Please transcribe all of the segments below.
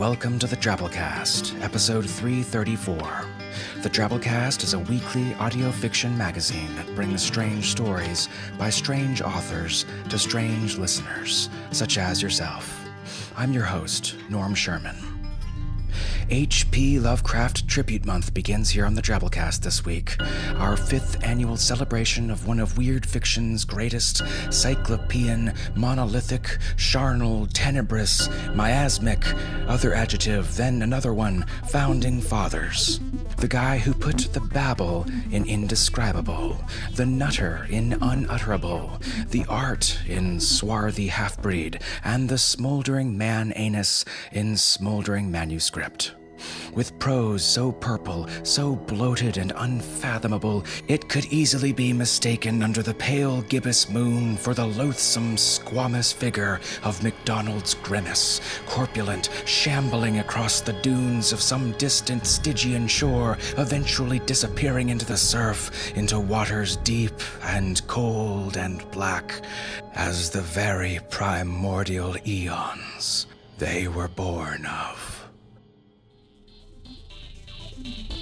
welcome to the Drabblecast, episode 334. The Drabblecast is a weekly audio fiction magazine that brings strange stories by strange authors to strange listeners, such as yourself. I'm your host, Norm Sherman. H.P. Lovecraft Tribute Month begins here on the Drabblecast this week, our fifth annual celebration of one of weird fiction's greatest cyclopean, monolithic, charnel, tenebrous, miasmic, other adjective, then another one, founding fathers. The guy who put the babble in indescribable, the nutter in unutterable, the art in swarthy half breed, and the smoldering man anus in smoldering manuscript. With prose so purple, so bloated and unfathomable, it could easily be mistaken under the pale gibbous moon for the loathsome, squamous figure of McDonald's grimace, corpulent, shambling across the dunes of some distant Stygian shore, eventually disappearing into the surf, into waters deep and cold and black, as the very primordial eons they were born of. Thank you.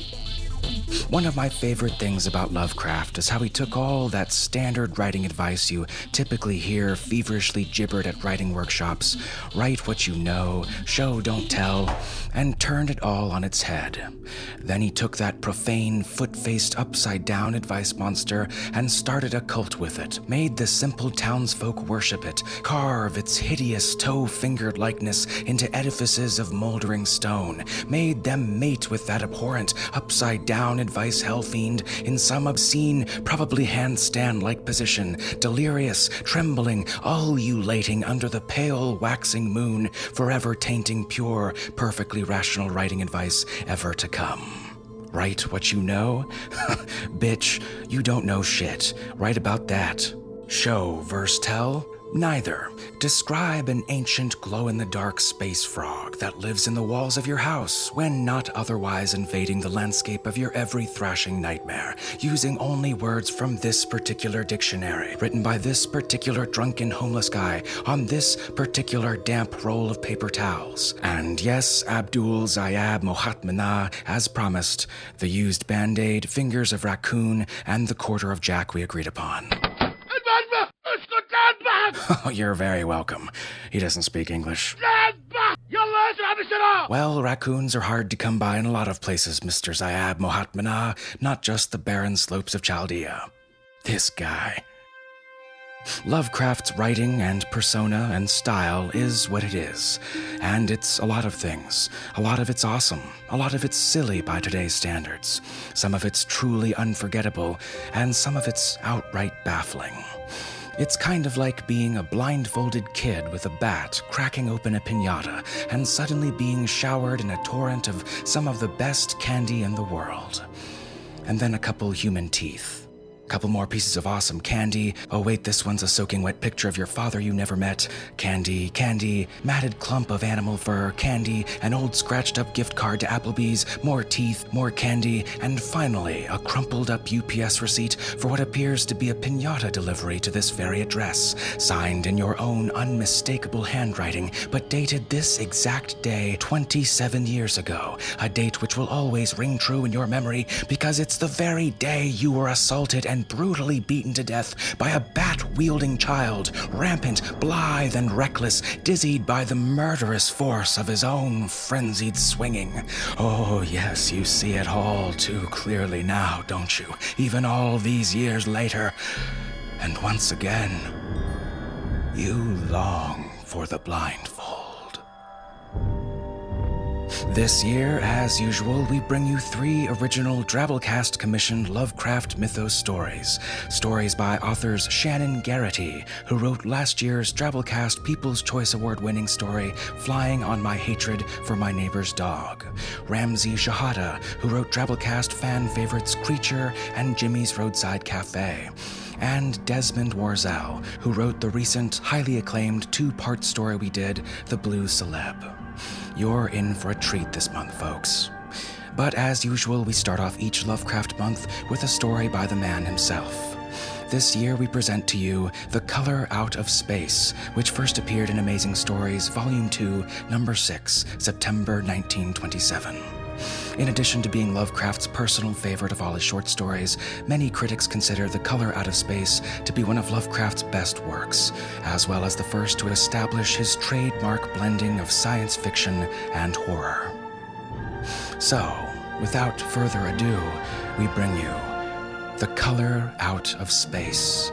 One of my favorite things about Lovecraft is how he took all that standard writing advice you typically hear feverishly gibbered at writing workshops write what you know, show, don't tell, and turned it all on its head. Then he took that profane, foot faced, upside down advice monster and started a cult with it, made the simple townsfolk worship it, carve its hideous toe fingered likeness into edifices of moldering stone, made them mate with that abhorrent, upside down advice hell fiend in some obscene, probably handstand like position, delirious, trembling, ululating under the pale, waxing moon, forever tainting pure, perfectly rational writing advice ever to come. Write what you know? Bitch, you don't know shit. Write about that. Show, verse tell? Neither. Describe an ancient glow in the dark space frog that lives in the walls of your house when not otherwise invading the landscape of your every thrashing nightmare, using only words from this particular dictionary, written by this particular drunken homeless guy on this particular damp roll of paper towels. And yes, Abdul Zayab Mohatmana, as promised, the used band aid, fingers of raccoon, and the quarter of jack we agreed upon. Oh, you're very welcome. He doesn't speak English. Well, raccoons are hard to come by in a lot of places, Mr. Zayab Mohatmana, not just the barren slopes of Chaldea. This guy. Lovecraft's writing and persona and style is what it is. And it's a lot of things. A lot of it's awesome. A lot of it's silly by today's standards. Some of it's truly unforgettable. And some of it's outright baffling. It's kind of like being a blindfolded kid with a bat cracking open a pinata and suddenly being showered in a torrent of some of the best candy in the world. And then a couple human teeth. Couple more pieces of awesome candy. Oh, wait, this one's a soaking wet picture of your father you never met. Candy, candy, matted clump of animal fur, candy, an old scratched up gift card to Applebee's, more teeth, more candy, and finally, a crumpled up UPS receipt for what appears to be a pinata delivery to this very address, signed in your own unmistakable handwriting, but dated this exact day 27 years ago. A date which will always ring true in your memory because it's the very day you were assaulted and brutally beaten to death by a bat wielding child, rampant, blithe, and reckless, dizzied by the murderous force of his own frenzied swinging. Oh, yes, you see it all too clearly now, don't you? Even all these years later. And once again, you long for the blindfold. This year, as usual, we bring you three original Drabblecast commissioned Lovecraft mythos stories. Stories by authors Shannon Garrity, who wrote last year's Drabblecast People's Choice Award winning story, Flying on My Hatred for My Neighbor's Dog. Ramsey Shehadeh, who wrote Drabblecast fan favorites Creature and Jimmy's Roadside Cafe and Desmond Warzel, who wrote the recent, highly acclaimed two part story we did, The Blue Celeb. You're in for a treat this month, folks. But as usual, we start off each Lovecraft month with a story by the man himself. this year we present to you The Color Out of Space, which first appeared in Amazing Stories, Volume 2, Number 6, September 1927. In addition to being Lovecraft's personal favorite of all his short stories, many critics consider The Color Out of Space to be one of Lovecraft's best works, as well as the first to establish his trademark blending of science fiction and horror. So, without further ado, we bring you The Color Out of Space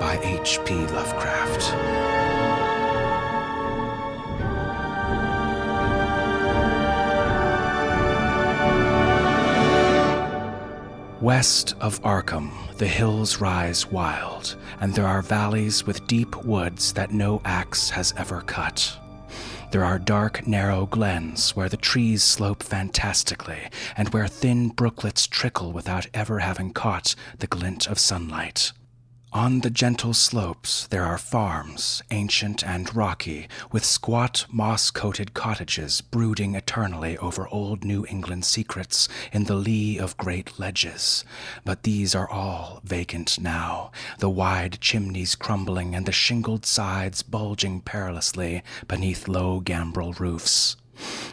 by H.P. Lovecraft. West of Arkham, the hills rise wild, and there are valleys with deep woods that no axe has ever cut. There are dark, narrow glens where the trees slope fantastically and where thin brooklets trickle without ever having caught the glint of sunlight. On the gentle slopes there are farms, ancient and rocky, with squat, moss coated cottages brooding eternally over old New England secrets in the lee of great ledges. But these are all vacant now, the wide chimneys crumbling and the shingled sides bulging perilously beneath low gambrel roofs.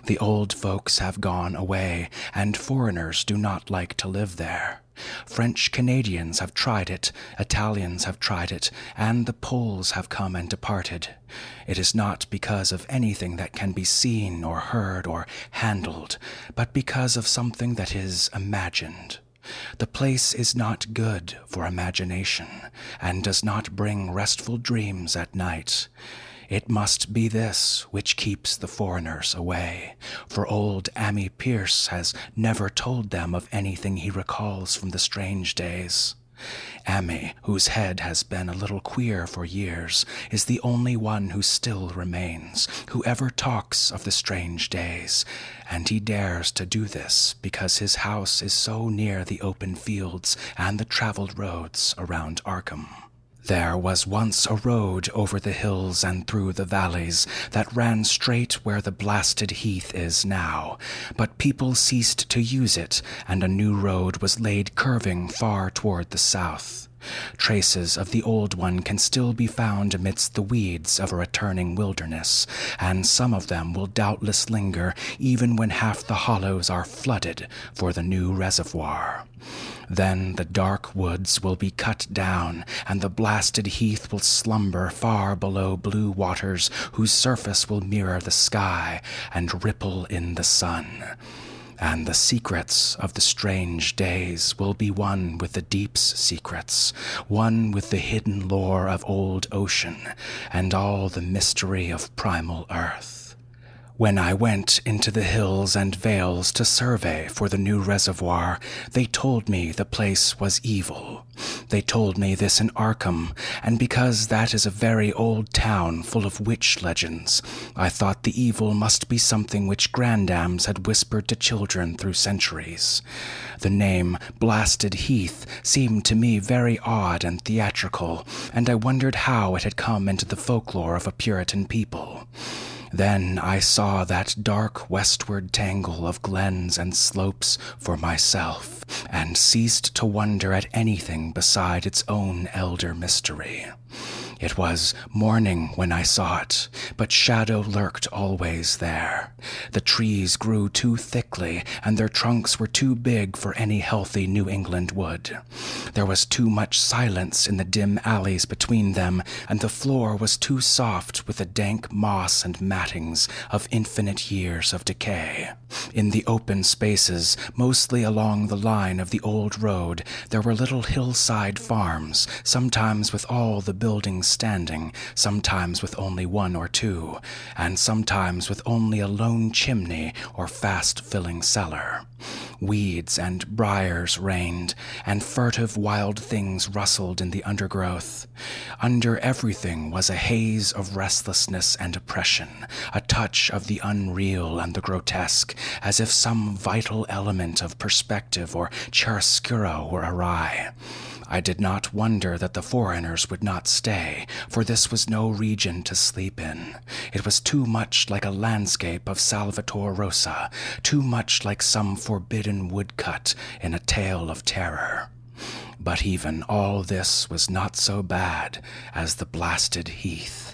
The old folks have gone away, and foreigners do not like to live there. French Canadians have tried it, Italians have tried it, and the Poles have come and departed. It is not because of anything that can be seen or heard or handled, but because of something that is imagined. The place is not good for imagination, and does not bring restful dreams at night. It must be this which keeps the foreigners away, for old Ammi Pierce has never told them of anything he recalls from the strange days. Ammi, whose head has been a little queer for years, is the only one who still remains, who ever talks of the strange days, and he dares to do this because his house is so near the open fields and the traveled roads around Arkham. There was once a road over the hills and through the valleys that ran straight where the blasted heath is now, but people ceased to use it, and a new road was laid curving far toward the south. Traces of the old one can still be found amidst the weeds of a returning wilderness, and some of them will doubtless linger even when half the hollows are flooded for the new reservoir. Then the dark woods will be cut down, and the blasted heath will slumber far below blue waters whose surface will mirror the sky and ripple in the sun and the secrets of the strange days will be one with the deep's secrets, one with the hidden lore of old ocean, and all the mystery of primal earth. When I went into the hills and vales to survey for the new reservoir, they told me the place was evil. They told me this in Arkham, and because that is a very old town full of witch legends, I thought the evil must be something which grandams had whispered to children through centuries. The name Blasted Heath seemed to me very odd and theatrical, and I wondered how it had come into the folklore of a Puritan people. Then I saw that dark westward tangle of glens and slopes for myself, and ceased to wonder at anything beside its own elder mystery. It was morning when I saw it, but shadow lurked always there. The trees grew too thickly, and their trunks were too big for any healthy New England wood. There was too much silence in the dim alleys between them, and the floor was too soft with the dank moss and mattings of infinite years of decay. In the open spaces, mostly along the line of the old road, there were little hillside farms, sometimes with all the buildings standing, sometimes with only one or two, and sometimes with only a lone chimney or fast filling cellar. Weeds and briars reigned, and furtive wild things rustled in the undergrowth. Under everything was a haze of restlessness and oppression, a touch of the unreal and the grotesque, as if some vital element of perspective or chiaroscuro were awry. I did not wonder that the foreigners would not stay, for this was no region to sleep in. It was too much like a landscape of Salvator Rosa, too much like some forbidden woodcut in a tale of terror. But even all this was not so bad as the blasted heath.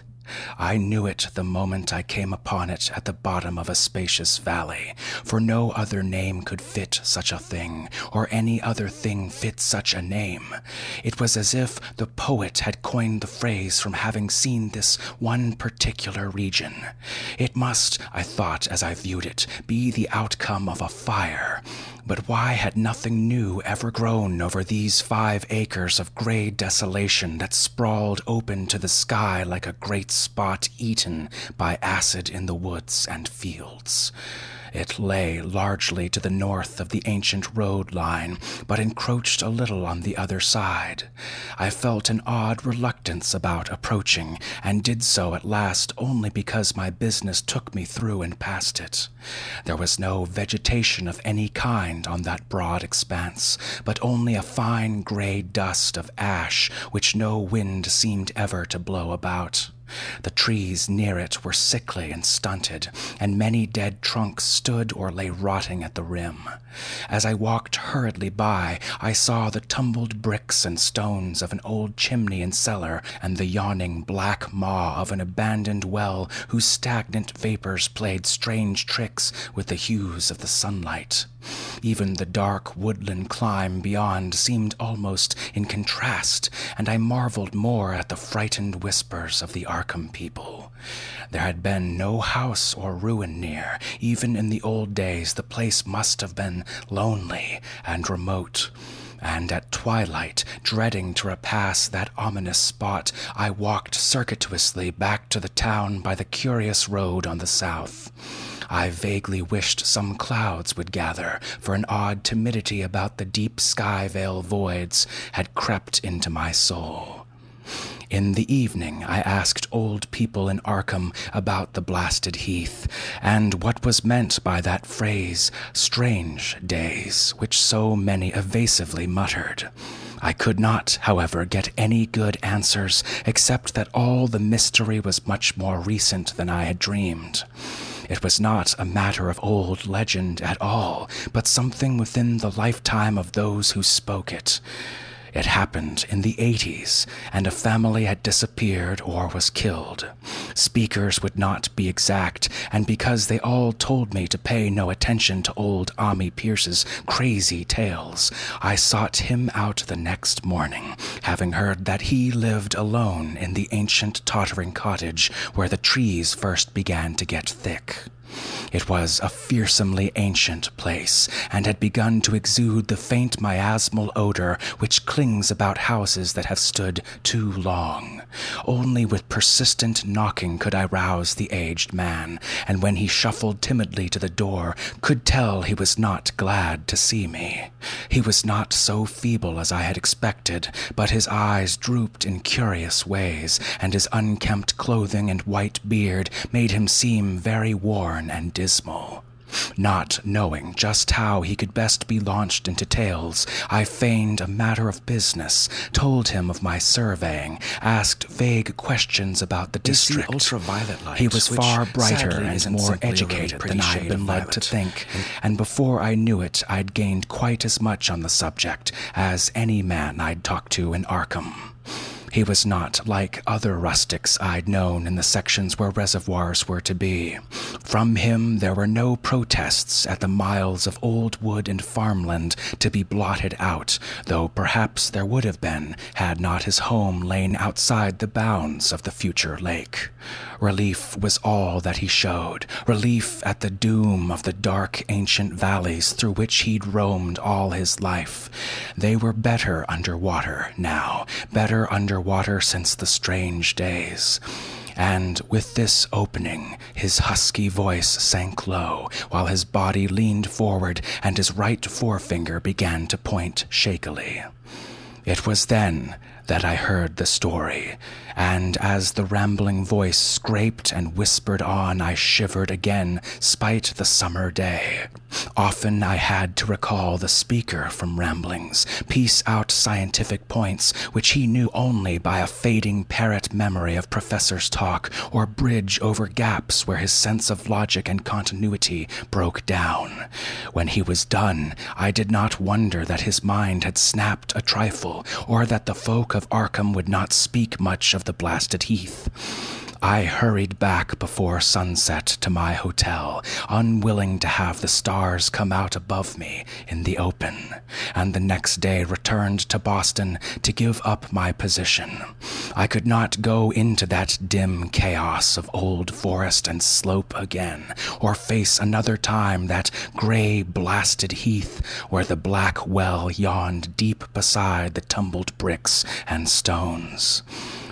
I knew it the moment I came upon it at the bottom of a spacious valley, for no other name could fit such a thing, or any other thing fit such a name. It was as if the poet had coined the phrase from having seen this one particular region. It must, I thought as I viewed it, be the outcome of a fire. But why had nothing new ever grown over these five acres of gray desolation that sprawled open to the sky like a great spot eaten by acid in the woods and fields? It lay largely to the north of the ancient road line, but encroached a little on the other side. I felt an odd reluctance about approaching, and did so at last only because my business took me through and past it. There was no vegetation of any kind on that broad expanse, but only a fine gray dust of ash which no wind seemed ever to blow about. The trees near it were sickly and stunted, and many dead trunks stood or lay rotting at the rim. As I walked hurriedly by, I saw the tumbled bricks and stones of an old chimney and cellar, and the yawning black maw of an abandoned well whose stagnant vapors played strange tricks with the hues of the sunlight. Even the dark woodland clime beyond seemed almost in contrast, and I marveled more at the frightened whispers of the Arkham people. There had been no house or ruin near. Even in the old days, the place must have been lonely and remote. And at twilight, dreading to repass that ominous spot, I walked circuitously back to the town by the curious road on the south. I vaguely wished some clouds would gather, for an odd timidity about the deep sky veil voids had crept into my soul. In the evening, I asked old people in Arkham about the blasted heath, and what was meant by that phrase, strange days, which so many evasively muttered. I could not, however, get any good answers, except that all the mystery was much more recent than I had dreamed. It was not a matter of old legend at all, but something within the lifetime of those who spoke it. It happened in the 80s, and a family had disappeared or was killed. Speakers would not be exact, and because they all told me to pay no attention to old Ammi Pierce's crazy tales, I sought him out the next morning, having heard that he lived alone in the ancient tottering cottage where the trees first began to get thick. It was a fearsomely ancient place, and had begun to exude the faint miasmal odor which clings about houses that have stood too long. Only with persistent knocking could I rouse the aged man, and when he shuffled timidly to the door, could tell he was not glad to see me. He was not so feeble as I had expected, but his eyes drooped in curious ways, and his unkempt clothing and white beard made him seem very worn and dismal. Not knowing just how he could best be launched into tales, I feigned a matter of business, told him of my surveying, asked vague questions about the district. ultraviolet light, he was far brighter and more simply a really educated than I had been led to think, and before I knew it, I'd gained quite as much on the subject as any man I'd talked to in Arkham. He was not like other rustics I'd known in the sections where reservoirs were to be. From him there were no protests at the miles of old wood and farmland to be blotted out, though perhaps there would have been had not his home lain outside the bounds of the future lake. Relief was all that he showed, relief at the doom of the dark ancient valleys through which he'd roamed all his life. They were better under water now, better under water since the strange days. And with this opening, his husky voice sank low, while his body leaned forward and his right forefinger began to point shakily. It was then that I heard the story, and as the rambling voice scraped and whispered on, I shivered again, spite the summer day. Often I had to recall the speaker from ramblings, piece out scientific points which he knew only by a fading parrot memory of professor's talk, or bridge over gaps where his sense of logic and continuity broke down. When he was done, I did not wonder that his mind had snapped a trifle, or that the folk of Arkham would not speak much of the blasted heath. I hurried back before sunset to my hotel, unwilling to have the stars come out above me in the open, and the next day returned to Boston to give up my position. I could not go into that dim chaos of old forest and slope again, or face another time that gray, blasted heath where the black well yawned deep beside the tumbled bricks and stones.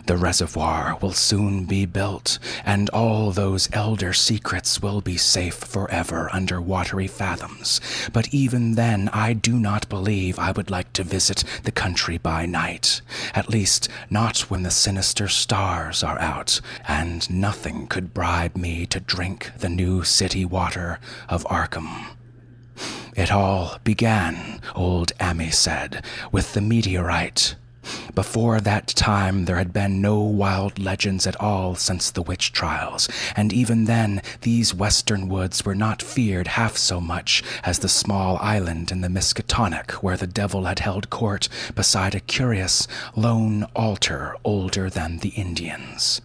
The reservoir will soon be built, and all those elder secrets will be safe forever under watery fathoms. But even then, I do not believe I would like to visit the country by night. At least, not when the sinister stars are out, and nothing could bribe me to drink the new city water of Arkham. It all began, old Ammi said, with the meteorite. Before that time, there had been no wild legends at all since the witch trials, and even then, these western woods were not feared half so much as the small island in the Miskatonic where the devil had held court beside a curious, lone altar older than the Indians.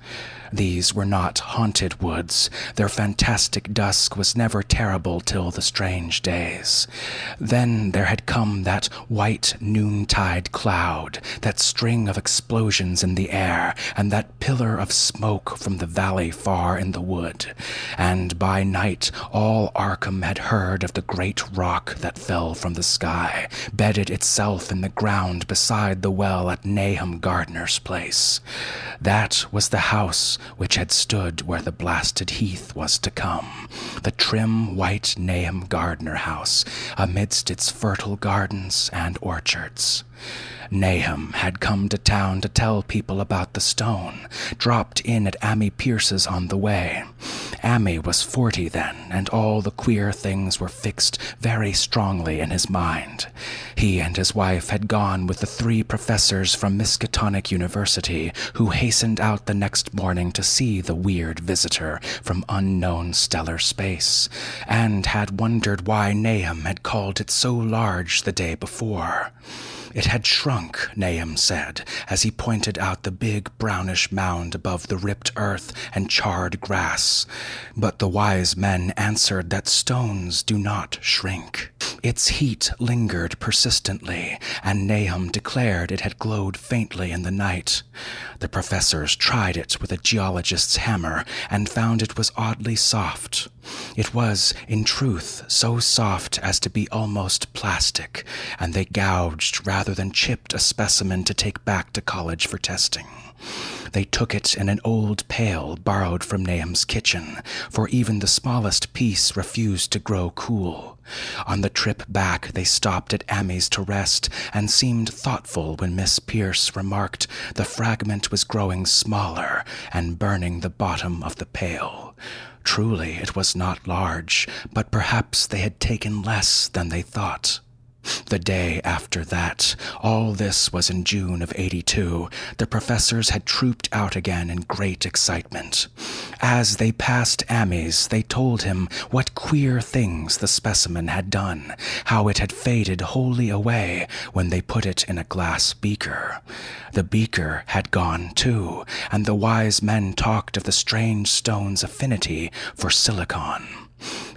These were not haunted woods. Their fantastic dusk was never terrible till the strange days. Then there had come that white noontide cloud, that string of explosions in the air, and that pillar of smoke from the valley far in the wood. And by night all Arkham had heard of the great rock that fell from the sky, bedded itself in the ground beside the well at Nahum Gardner's place. That was the house which had stood where the blasted heath was to come, the trim white Nahum Gardner house amidst its fertile gardens and orchards. Nahum had come to town to tell people about the stone, dropped in at Ammi Pierce's on the way. Ammi was forty then, and all the queer things were fixed very strongly in his mind. He and his wife had gone with the three professors from Miskatonic University, who hastened out the next morning to see the weird visitor from unknown stellar space, and had wondered why Nahum had called it so large the day before. It had shrunk, Nahum said, as he pointed out the big brownish mound above the ripped earth and charred grass. But the wise men answered that stones do not shrink. Its heat lingered persistently, and Nahum declared it had glowed faintly in the night. The professors tried it with a geologist's hammer and found it was oddly soft. It was, in truth, so soft as to be almost plastic, and they gouged rather than chipped a specimen to take back to college for testing. They took it in an old pail borrowed from Nahum's kitchen, for even the smallest piece refused to grow cool. On the trip back, they stopped at Ammi's to rest and seemed thoughtful when Miss Pierce remarked the fragment was growing smaller and burning the bottom of the pail. Truly, it was not large, but perhaps they had taken less than they thought. The day after that, all this was in June of 82, the professors had trooped out again in great excitement. As they passed Ammi's, they told him what queer things the specimen had done, how it had faded wholly away when they put it in a glass beaker. The beaker had gone too, and the wise men talked of the strange stone's affinity for silicon.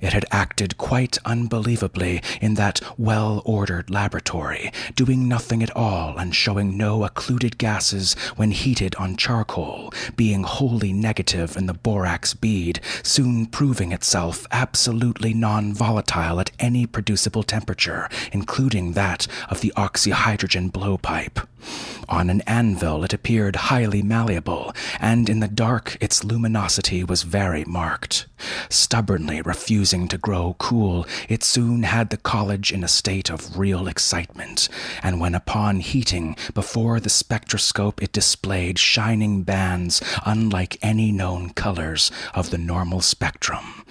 It had acted quite unbelievably in that well ordered laboratory, doing nothing at all and showing no occluded gases when heated on charcoal, being wholly negative in the borax bead, soon proving itself absolutely non volatile at any producible temperature, including that of the oxyhydrogen blowpipe. On an anvil, it appeared highly malleable, and in the dark, its luminosity was very marked. Stubbornly refusing refusing to grow cool, it soon had the college in a state of real excitement, and when upon heating before the spectroscope it displayed shining bands unlike any known colors of the normal spectrum.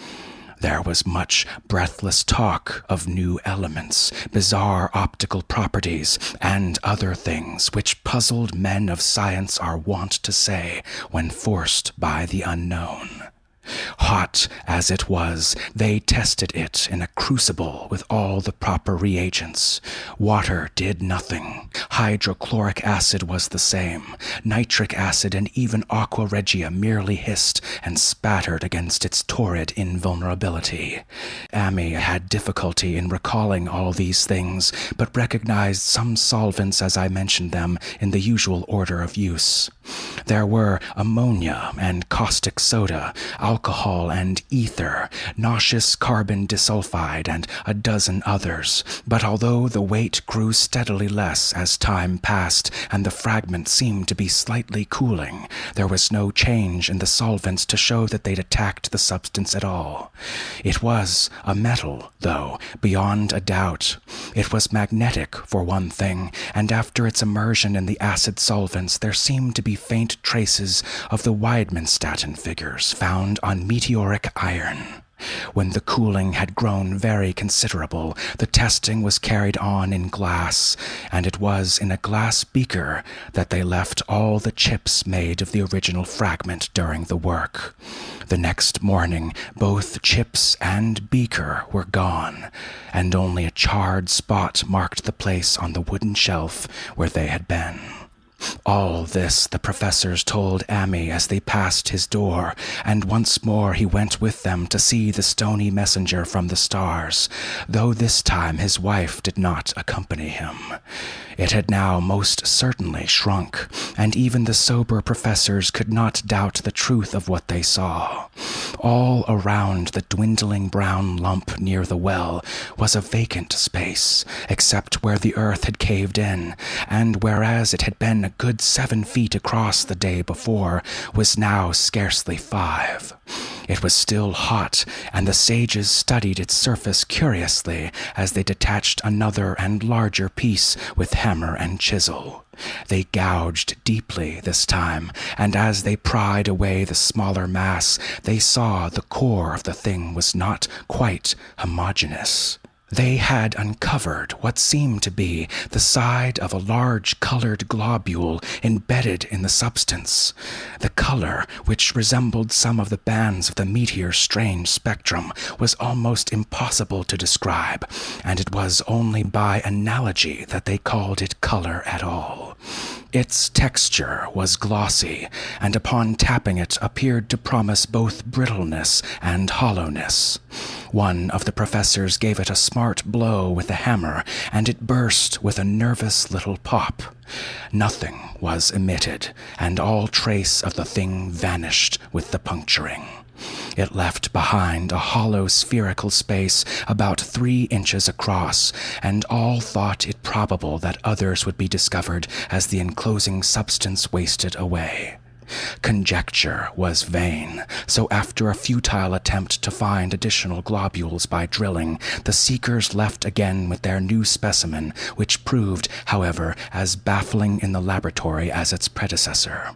There was much breathless talk of new elements, bizarre optical properties, and other things which puzzled men of science are wont to say when forced by the unknown. Hot as it was, they tested it in a crucible with all the proper reagents. Water did nothing. Hydrochloric acid was the same. Nitric acid and even aqua regia merely hissed and spattered against its torrid invulnerability. Ammi had difficulty in recalling all these things, but recognized some solvents as I mentioned them in the usual order of use. There were ammonia and caustic soda, alcohol and ether, nauseous carbon disulfide, and a dozen others. But although the weight grew steadily less as time passed and the fragment seemed to be slightly cooling, there was no change in the solvents to show that they'd attacked the substance at all. It was a metal, though, beyond a doubt. It was magnetic, for one thing, and after its immersion in the acid solvents, there seemed to be faint traces of the Widmanstätten figures found on meteoric iron. When the cooling had grown very considerable, the testing was carried on in glass, and it was in a glass beaker that they left all the chips made of the original fragment during the work. The next morning, both chips and beaker were gone, and only a charred spot marked the place on the wooden shelf where they had been. All this the professors told Ammi as they passed his door, and once more he went with them to see the stony messenger from the stars, though this time his wife did not accompany him. It had now most certainly shrunk, and even the sober professors could not doubt the truth of what they saw. All around the dwindling brown lump near the well was a vacant space, except where the earth had caved in, and whereas it had been good seven feet across the day before, was now scarcely five. It was still hot, and the sages studied its surface curiously as they detached another and larger piece with hammer and chisel. They gouged deeply this time, and as they pried away the smaller mass, they saw the core of the thing was not quite homogeneous. They had uncovered what seemed to be the side of a large colored globule embedded in the substance. The color, which resembled some of the bands of the meteor's strange spectrum, was almost impossible to describe, and it was only by analogy that they called it color at all. Its texture was glossy, and upon tapping it appeared to promise both brittleness and hollowness. One of the professors gave it a smart blow with a hammer, and it burst with a nervous little pop. Nothing was emitted, and all trace of the thing vanished with the puncturing. It left behind a hollow spherical space about three inches across, and all thought it probable that others would be discovered as the enclosing substance wasted away. Conjecture was vain, so after a futile attempt to find additional globules by drilling, the seekers left again with their new specimen, which proved, however, as baffling in the laboratory as its predecessor.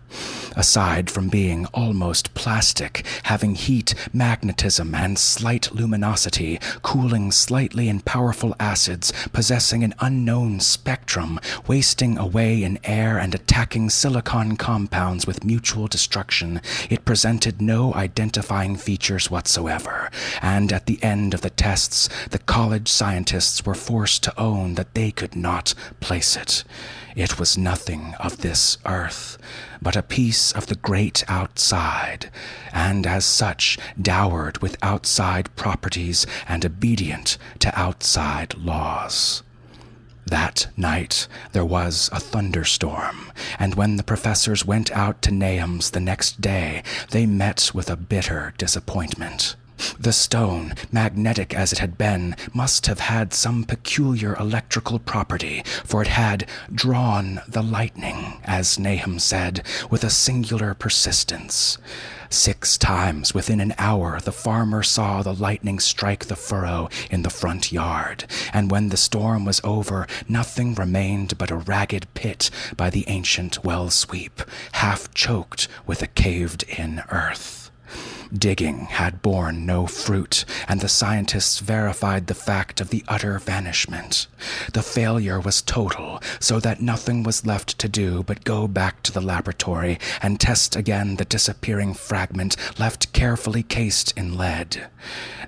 Aside from being almost plastic, having heat, magnetism, and slight luminosity, cooling slightly in powerful acids, possessing an unknown spectrum, wasting away in air, and attacking silicon compounds with mutual mutual destruction, it presented no identifying features whatsoever, and at the end of the tests, the college scientists were forced to own that they could not place it. It was nothing of this earth, but a piece of the great outside, and as such dowered with outside properties and obedient to outside laws. That night there was a thunderstorm, and when the professors went out to Nahum's the next day, they met with a bitter disappointment. The stone, magnetic as it had been, must have had some peculiar electrical property, for it had drawn the lightning, as Nahum said, with a singular persistence. Six times within an hour the farmer saw the lightning strike the furrow in the front yard, and when the storm was over, nothing remained but a ragged pit by the ancient well sweep, half choked with a caved in earth. Digging had borne no fruit, and the scientists verified the fact of the utter vanishment. The failure was total, so that nothing was left to do but go back to the laboratory and test again the disappearing fragment left carefully cased in lead.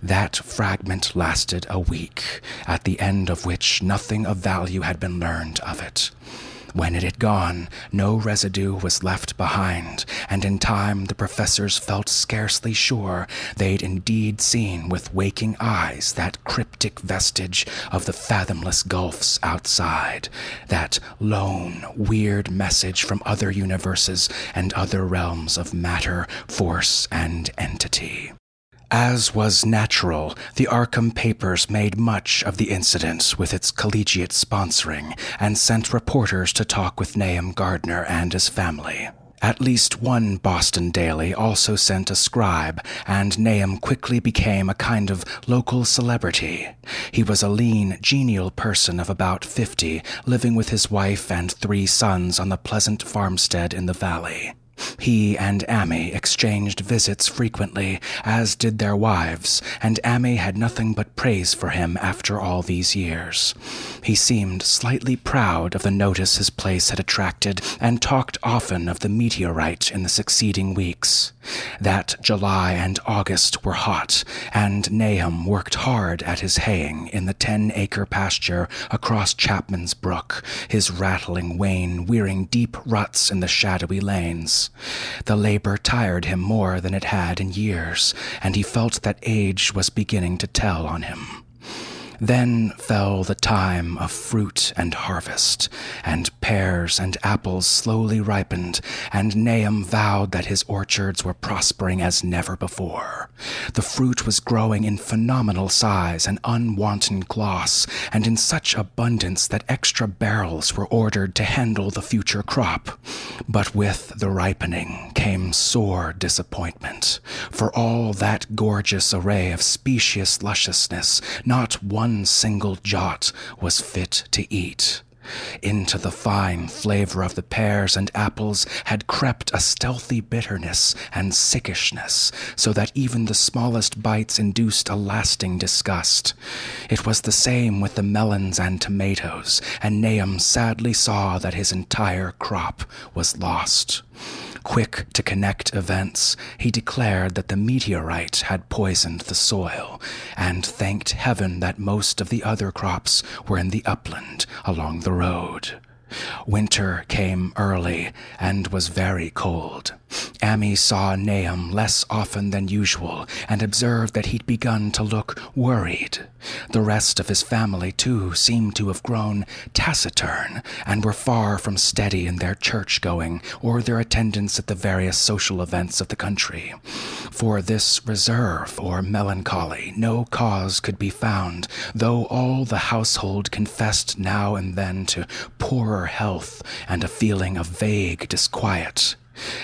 That fragment lasted a week, at the end of which nothing of value had been learned of it. When it had gone, no residue was left behind, and in time the professors felt scarcely sure they'd indeed seen with waking eyes that cryptic vestige of the fathomless gulfs outside, that lone, weird message from other universes and other realms of matter, force, and entity. As was natural, the Arkham papers made much of the incident with its collegiate sponsoring and sent reporters to talk with Nahum Gardner and his family. At least one Boston daily also sent a scribe, and Nahum quickly became a kind of local celebrity. He was a lean, genial person of about fifty, living with his wife and three sons on the pleasant farmstead in the valley. He and Ammi exchanged visits frequently, as did their wives, and Ammi had nothing but praise for him after all these years. He seemed slightly proud of the notice his place had attracted, and talked often of the meteorite in the succeeding weeks. That July and August were hot, and Nahum worked hard at his haying in the ten acre pasture across Chapman's Brook, his rattling wain wearing deep ruts in the shadowy lanes. The labor tired him more than it had in years, and he felt that age was beginning to tell on him. Then fell the time of fruit and harvest, and pears and apples slowly ripened, and Nahum vowed that his orchards were prospering as never before. The fruit was growing in phenomenal size and unwanted gloss, and in such abundance that extra barrels were ordered to handle the future crop. But with the ripening came sore disappointment, for all that gorgeous array of specious lusciousness, not one one single jot was fit to eat. Into the fine flavor of the pears and apples had crept a stealthy bitterness and sickishness, so that even the smallest bites induced a lasting disgust. It was the same with the melons and tomatoes, and Nahum sadly saw that his entire crop was lost. Quick to connect events, he declared that the meteorite had poisoned the soil, and thanked heaven that most of the other crops were in the upland along the road. Winter came early and was very cold. Ammi saw Nahum less often than usual and observed that he'd begun to look worried. The rest of his family, too, seemed to have grown taciturn and were far from steady in their church going or their attendance at the various social events of the country. For this reserve or melancholy, no cause could be found, though all the household confessed now and then to poorer health and a feeling of vague disquiet.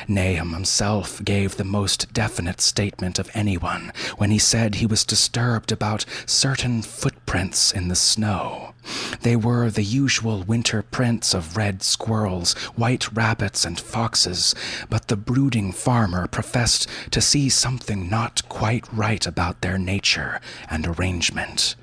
Nahum himself gave the most definite statement of anyone when he said he was disturbed about certain footprints in the snow. They were the usual winter prints of red squirrels, white rabbits, and foxes, but the brooding farmer professed to see something not quite right about their nature and arrangement.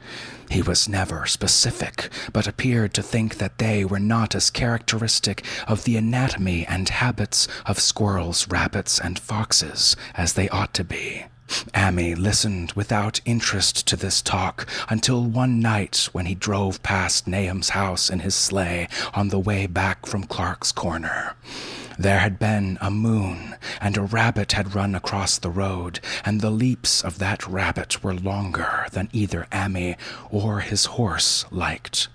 He was never specific, but appeared to think that they were not as characteristic of the anatomy and habits of squirrels, rabbits, and foxes as they ought to be. Ammi listened without interest to this talk until one night when he drove past Nahum's house in his sleigh on the way back from Clark's Corner. There had been a moon, and a rabbit had run across the road, and the leaps of that rabbit were longer than either Ammi or his horse liked.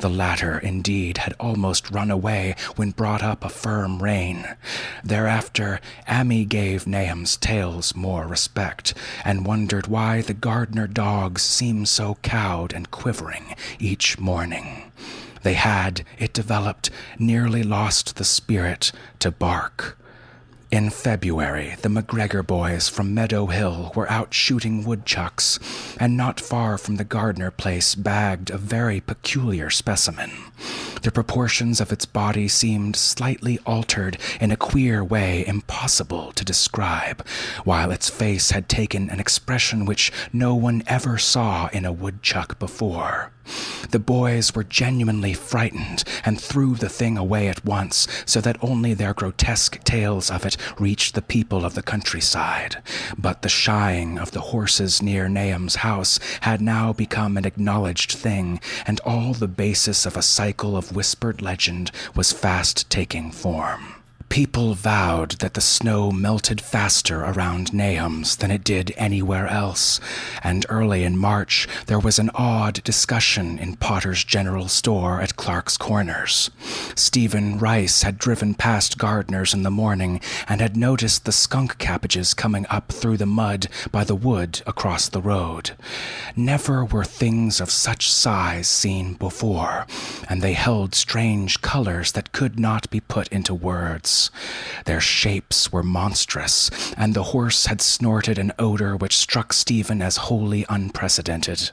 The latter, indeed, had almost run away when brought up a firm rein. Thereafter, Ammi gave Nahum's tales more respect, and wondered why the Gardner dogs seemed so cowed and quivering each morning. They had, it developed, nearly lost the spirit to bark. In February, the McGregor boys from Meadow Hill were out shooting woodchucks, and not far from the Gardner place bagged a very peculiar specimen. The proportions of its body seemed slightly altered in a queer way impossible to describe, while its face had taken an expression which no one ever saw in a woodchuck before. The boys were genuinely frightened and threw the thing away at once, so that only their grotesque tales of it reached the people of the countryside. But the shying of the horses near Nahum's house had now become an acknowledged thing, and all the basis of a cycle of whispered legend was fast taking form. People vowed that the snow melted faster around Nahum's than it did anywhere else, and early in March there was an odd discussion in Potter's General Store at Clark's Corners. Stephen Rice had driven past Gardner's in the morning and had noticed the skunk cabbages coming up through the mud by the wood across the road. Never were things of such size seen before, and they held strange colors that could not be put into words. Their shapes were monstrous, and the horse had snorted an odor which struck Stephen as wholly unprecedented.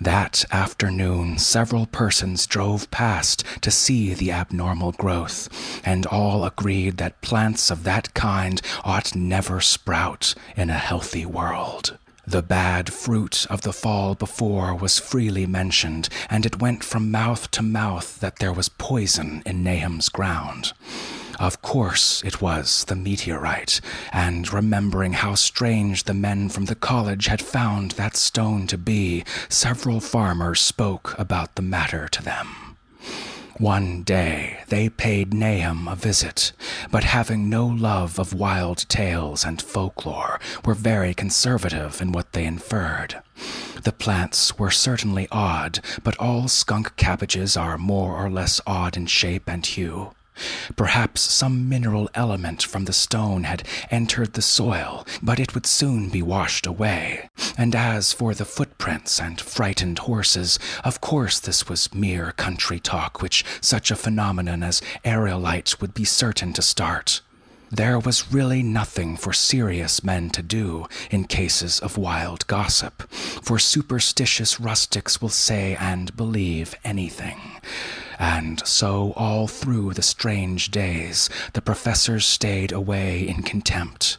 That afternoon, several persons drove past to see the abnormal growth, and all agreed that plants of that kind ought never sprout in a healthy world. The bad fruit of the fall before was freely mentioned, and it went from mouth to mouth that there was poison in Nahum's ground. Of course it was the meteorite, and remembering how strange the men from the college had found that stone to be, several farmers spoke about the matter to them. One day they paid Nahum a visit, but having no love of wild tales and folklore, were very conservative in what they inferred. The plants were certainly odd, but all skunk cabbages are more or less odd in shape and hue. Perhaps some mineral element from the stone had entered the soil, but it would soon be washed away. And as for the footprints and frightened horses, of course this was mere country talk which such a phenomenon as aerolite would be certain to start. There was really nothing for serious men to do in cases of wild gossip, for superstitious rustics will say and believe anything. And so, all through the strange days, the professors stayed away in contempt.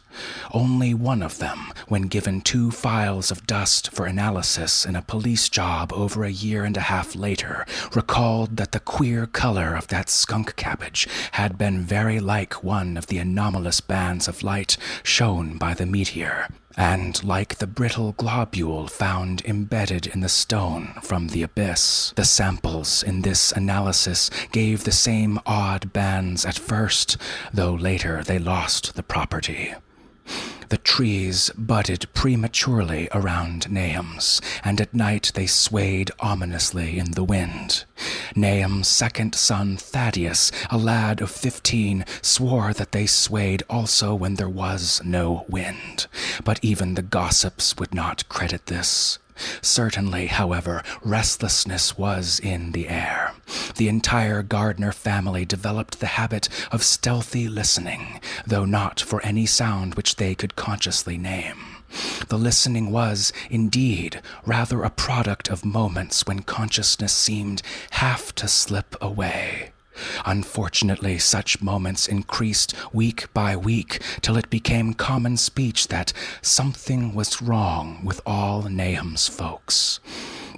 Only one of them, when given two files of dust for analysis in a police job over a year and a half later, recalled that the queer color of that skunk cabbage had been very like one of the anomalous bands of light shown by the meteor and like the brittle globule found embedded in the stone from the abyss. The samples in this analysis gave the same odd bands at first, though later they lost the property. The trees budded prematurely around Nahum's, and at night they swayed ominously in the wind. Nahum's second son, Thaddeus, a lad of fifteen, swore that they swayed also when there was no wind. But even the gossips would not credit this. Certainly, however, restlessness was in the air. The entire Gardner family developed the habit of stealthy listening, though not for any sound which they could consciously name. The listening was, indeed, rather a product of moments when consciousness seemed half to slip away. Unfortunately, such moments increased week by week till it became common speech that something was wrong with all Nahum's folks.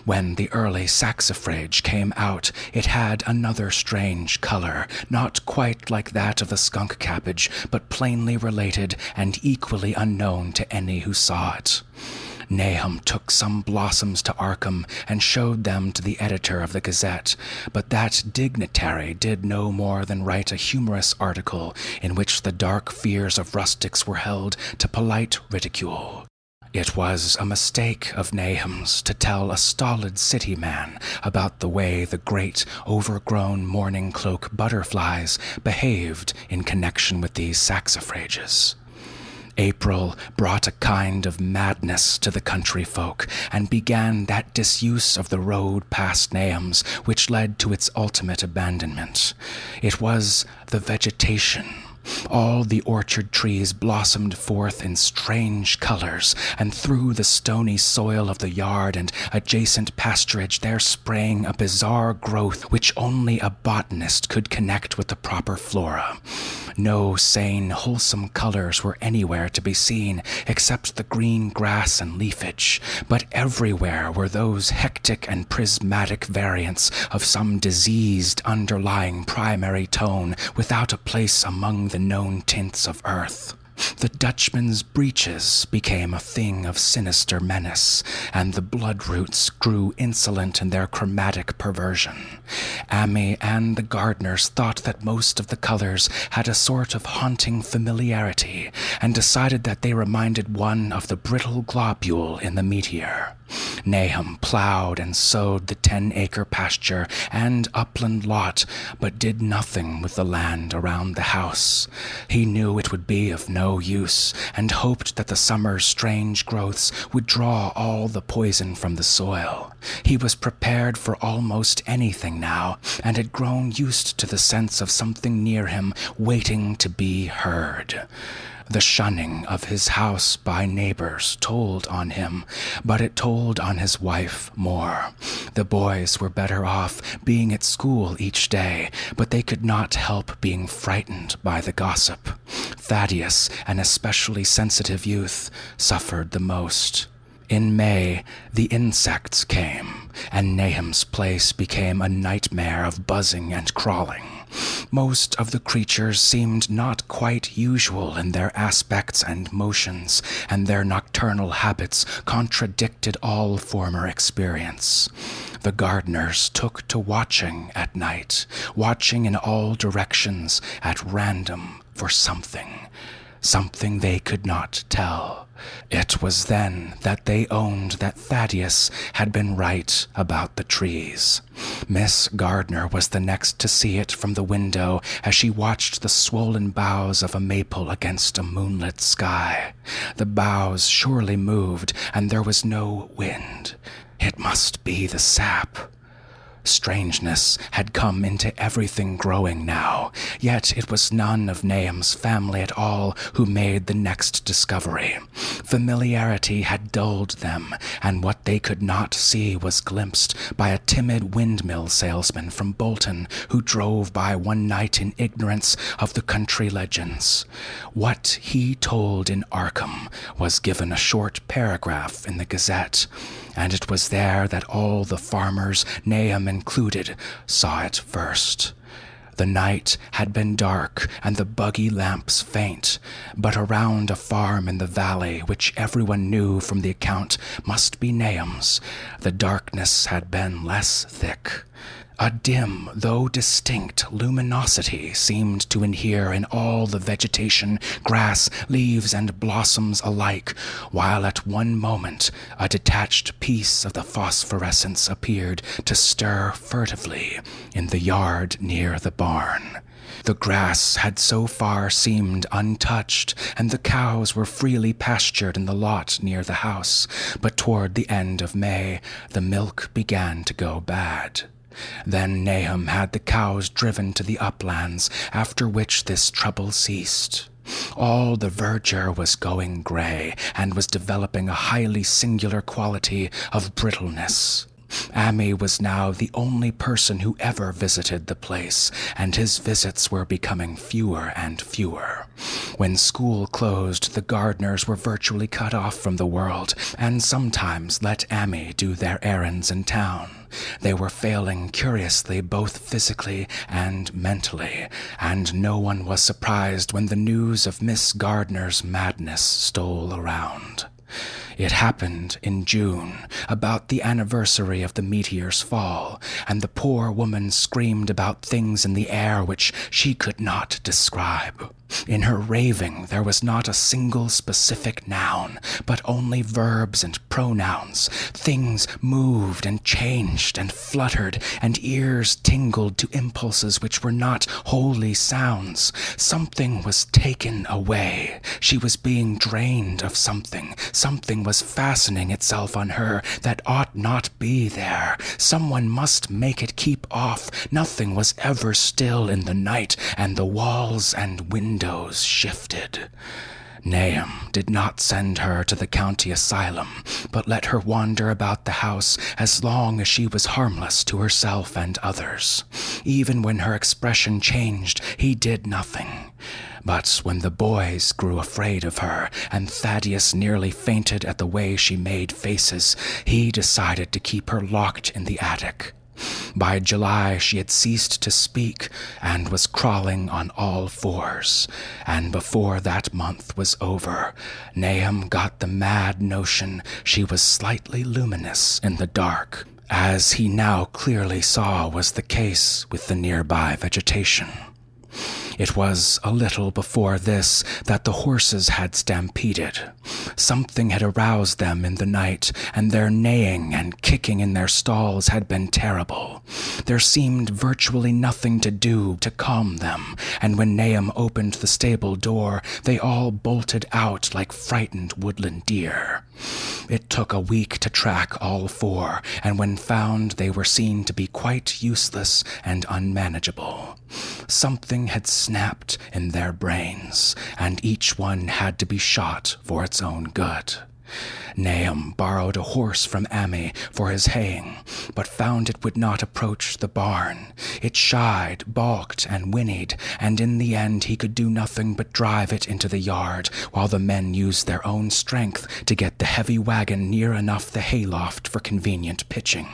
When the early saxifrage came out, it had another strange color, not quite like that of the skunk cabbage, but plainly related and equally unknown to any who saw it. Nahum took some blossoms to Arkham and showed them to the editor of the Gazette, but that dignitary did no more than write a humorous article in which the dark fears of rustics were held to polite ridicule. It was a mistake of Nahum's to tell a stolid city man about the way the great, overgrown mourning cloak butterflies behaved in connection with these saxifrages. April brought a kind of madness to the country folk and began that disuse of the road past Nahum's which led to its ultimate abandonment. It was the vegetation All the orchard trees blossomed forth in strange colors, and through the stony soil of the yard and adjacent pasturage there sprang a bizarre growth which only a botanist could connect with the proper flora. No sane, wholesome colors were anywhere to be seen except the green grass and leafage, but everywhere were those hectic and prismatic variants of some diseased underlying primary tone without a place among the known tints of earth. The Dutchman's breeches became a thing of sinister menace, and the bloodroots grew insolent in their chromatic perversion. Ammi and the Gardners thought that most of the colors had a sort of haunting familiarity, and decided that they reminded one of the brittle globule in the meteor. Nahum plowed and sowed the ten acre pasture and upland lot, but did nothing with the land around the house. He knew it would be of no use, and hoped that the summer's strange growths would draw all the poison from the soil. He was prepared for almost anything now, and had grown used to the sense of something near him waiting to be heard. The shunning of his house by neighbors told on him, but it told on his wife more. The boys were better off being at school each day, but they could not help being frightened by the gossip. Thaddeus, an especially sensitive youth, suffered the most. In May, the insects came, and Nahum's place became a nightmare of buzzing and crawling. Most of the creatures seemed not quite usual in their aspects and motions, and their nocturnal habits contradicted all former experience. The Gardners took to watching at night, watching in all directions at random for something, something they could not tell. It was then that they owned that Thaddeus had been right about the trees. Miss Gardner was the next to see it from the window as she watched the swollen boughs of a maple against a moonlit sky. The boughs surely moved, and there was no wind. It must be the sap. Strangeness had come into everything growing now, yet it was none of Nahum's family at all who made the next discovery. Familiarity had dulled them, and what they could not see was glimpsed by a timid windmill salesman from Bolton who drove by one night in ignorance of the country legends. What he told in Arkham was given a short paragraph in the Gazette and it was there that all the farmers, Nahum included, saw it first. The night had been dark and the buggy lamps faint, but around a farm in the valley, which everyone knew from the account must be Nahum's, the darkness had been less thick. A dim, though distinct, luminosity seemed to inhere in all the vegetation, grass, leaves, and blossoms alike, while at one moment a detached piece of the phosphorescence appeared to stir furtively in the yard near the barn. The grass had so far seemed untouched, and the cows were freely pastured in the lot near the house, but toward the end of May the milk began to go bad. Then Nahum had the cows driven to the uplands, after which this trouble ceased. All the verdure was going gray and was developing a highly singular quality of brittleness. Ammi was now the only person who ever visited the place, and his visits were becoming fewer and fewer. When school closed, the Gardners were virtually cut off from the world, and sometimes let Ammi do their errands in town. They were failing curiously both physically and mentally, and no one was surprised when the news of Miss Gardner's madness stole around. It happened in June, about the anniversary of the meteor's fall, and the poor woman screamed about things in the air which she could not describe. In her raving, there was not a single specific noun, but only verbs and pronouns. Things moved and changed and fluttered, and ears tingled to impulses which were not wholly sounds. Something was taken away. She was being drained of something. Something was fastening itself on her that ought not be there. Someone must make it keep off. Nothing was ever still in the night, and the walls and windows shifted. Nahum did not send her to the county asylum, but let her wander about the house as long as she was harmless to herself and others. Even when her expression changed, he did nothing. But when the boys grew afraid of her, and Thaddeus nearly fainted at the way she made faces, he decided to keep her locked in the attic. By July, she had ceased to speak and was crawling on all fours. And before that month was over, Nahum got the mad notion she was slightly luminous in the dark, as he now clearly saw was the case with the nearby vegetation. It was a little before this that the horses had stampeded. Something had aroused them in the night, and their neighing and kicking in their stalls had been terrible. There seemed virtually nothing to do to calm them, and when Nahum opened the stable door, they all bolted out like frightened woodland deer. It took a week to track all four, and when found, they were seen to be quite useless and unmanageable. Something had snapped in their brains, and each one had to be shot for its own good. Nahum borrowed a horse from Ammi for his haying, but found it would not approach the barn. It shied, balked, and whinnied, and in the end he could do nothing but drive it into the yard, while the men used their own strength to get the heavy wagon near enough the hayloft for convenient pitching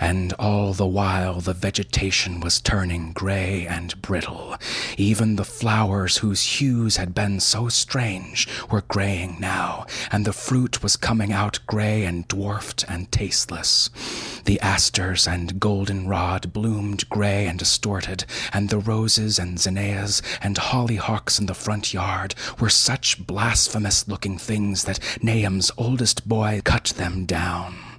and all the while the vegetation was turning gray and brittle. Even the flowers whose hues had been so strange were graying now, and the fruit was coming out gray and dwarfed and tasteless. The asters and goldenrod bloomed gray and distorted, and the roses and zinnias and hollyhocks in the front yard were such blasphemous looking things that Nahum's oldest boy cut them down.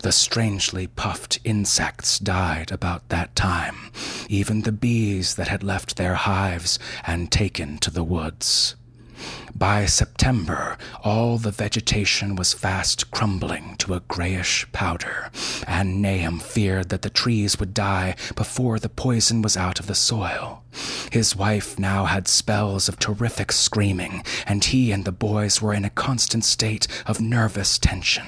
The strangely puffed insects died about that time, even the bees that had left their hives and taken to the woods. By September, all the vegetation was fast crumbling to a grayish powder, and Nahum feared that the trees would die before the poison was out of the soil. His wife now had spells of terrific screaming, and he and the boys were in a constant state of nervous tension.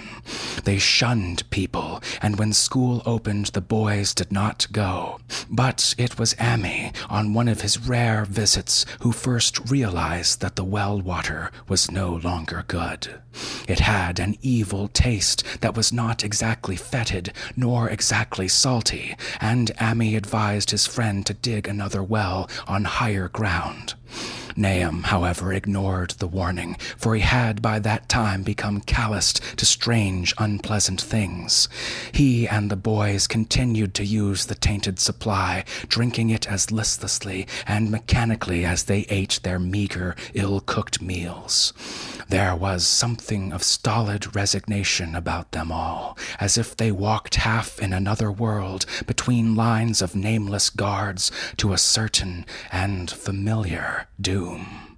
They shunned people, and when school opened, the boys did not go. But it was Ammi, on one of his rare visits, who first realized that the well water was no longer good. It had an evil taste that was not exactly fetid nor exactly salty, and Ammi advised his friend to dig another well on higher ground. Nahum, however, ignored the warning, for he had by that time become calloused to strange, unpleasant things. He and the boys continued to use the tainted supply, drinking it as listlessly and mechanically as they ate their meager, ill cooked meals. There was something of stolid resignation about them all, as if they walked half in another world between lines of nameless guards to a certain and familiar doom.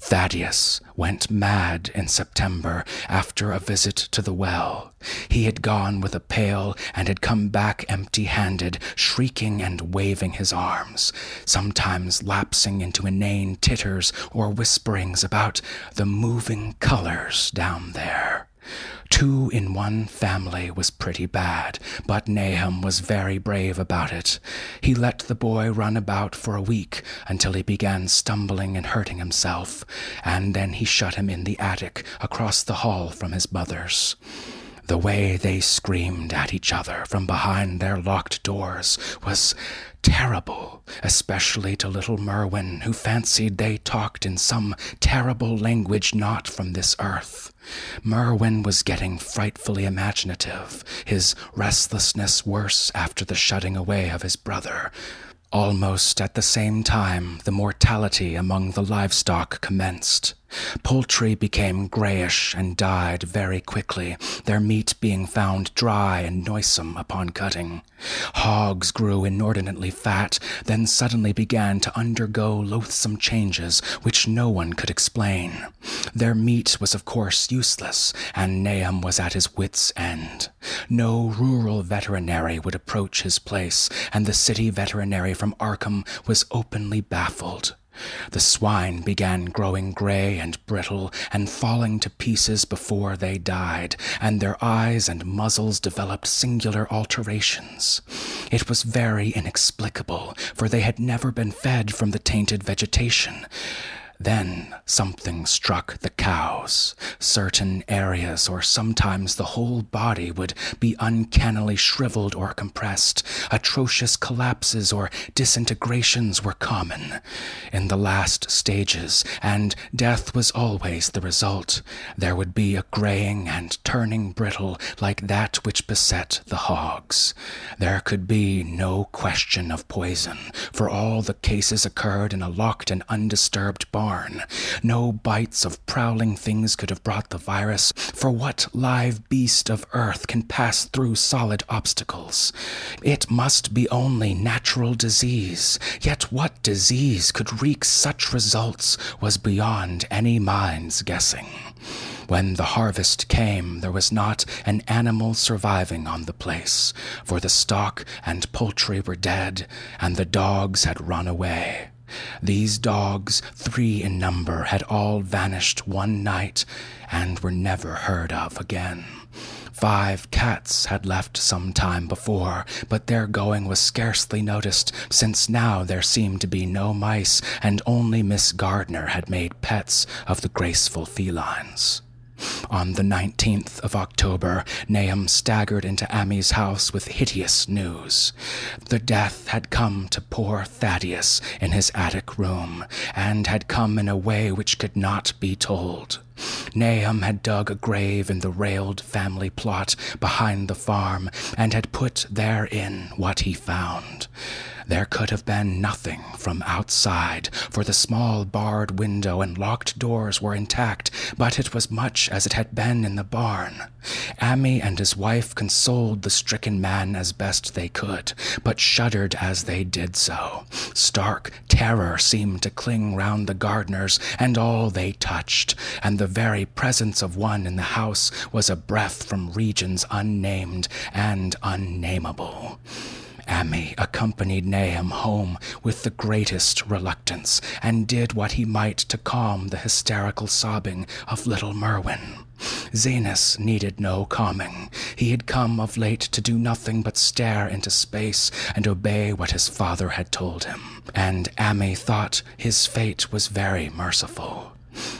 Thaddeus went mad in September after a visit to the well. He had gone with a pail and had come back empty handed, shrieking and waving his arms, sometimes lapsing into inane titters or whisperings about the moving colors down there. Two in one family was pretty bad, but Nahum was very brave about it. He let the boy run about for a week until he began stumbling and hurting himself, and then he shut him in the attic across the hall from his mother's. The way they screamed at each other from behind their locked doors was terrible, especially to little Merwin, who fancied they talked in some terrible language not from this earth. Merwin was getting frightfully imaginative, his restlessness worse after the shutting away of his brother. Almost at the same time, the mortality among the livestock commenced. Poultry became grayish and died very quickly, their meat being found dry and noisome upon cutting. Hogs grew inordinately fat, then suddenly began to undergo loathsome changes which no one could explain. Their meat was of course useless, and Nahum was at his wits' end. No rural veterinary would approach his place, and the city veterinary from Arkham was openly baffled. The swine began growing gray and brittle and falling to pieces before they died, and their eyes and muzzles developed singular alterations. It was very inexplicable, for they had never been fed from the tainted vegetation. Then something struck the cows. Certain areas, or sometimes the whole body, would be uncannily shriveled or compressed. Atrocious collapses or disintegrations were common. In the last stages, and death was always the result, there would be a graying and turning brittle like that which beset the hogs. There could be no question of poison, for all the cases occurred in a locked and undisturbed barn barn. No bites of prowling things could have brought the virus, for what live beast of earth can pass through solid obstacles? It must be only natural disease. Yet what disease could wreak such results was beyond any mind's guessing. When the harvest came, there was not an animal surviving on the place, for the stock and poultry were dead, and the dogs had run away. These dogs, three in number, had all vanished one night and were never heard of again. Five cats had left some time before, but their going was scarcely noticed, since now there seemed to be no mice, and only Miss Gardner had made pets of the graceful felines. On the 19th of October, Nahum staggered into Ammi's house with hideous news. The death had come to poor Thaddeus in his attic room, and had come in a way which could not be told. Nahum had dug a grave in the railed family plot behind the farm, and had put therein what he found. There could have been nothing from outside, for the small barred window and locked doors were intact, but it was much as it had been in the barn. Ammi and his wife consoled the stricken man as best they could, but shuddered as they did so. Stark terror seemed to cling round the Gardners and all they touched, and the very presence of one in the house was a breath from regions unnamed and unnameable. Ammi accompanied Nahum home with the greatest reluctance, and did what he might to calm the hysterical sobbing of little Merwin. Zenas needed no calming. He had come of late to do nothing but stare into space and obey what his father had told him, and Ammi thought his fate was very merciful.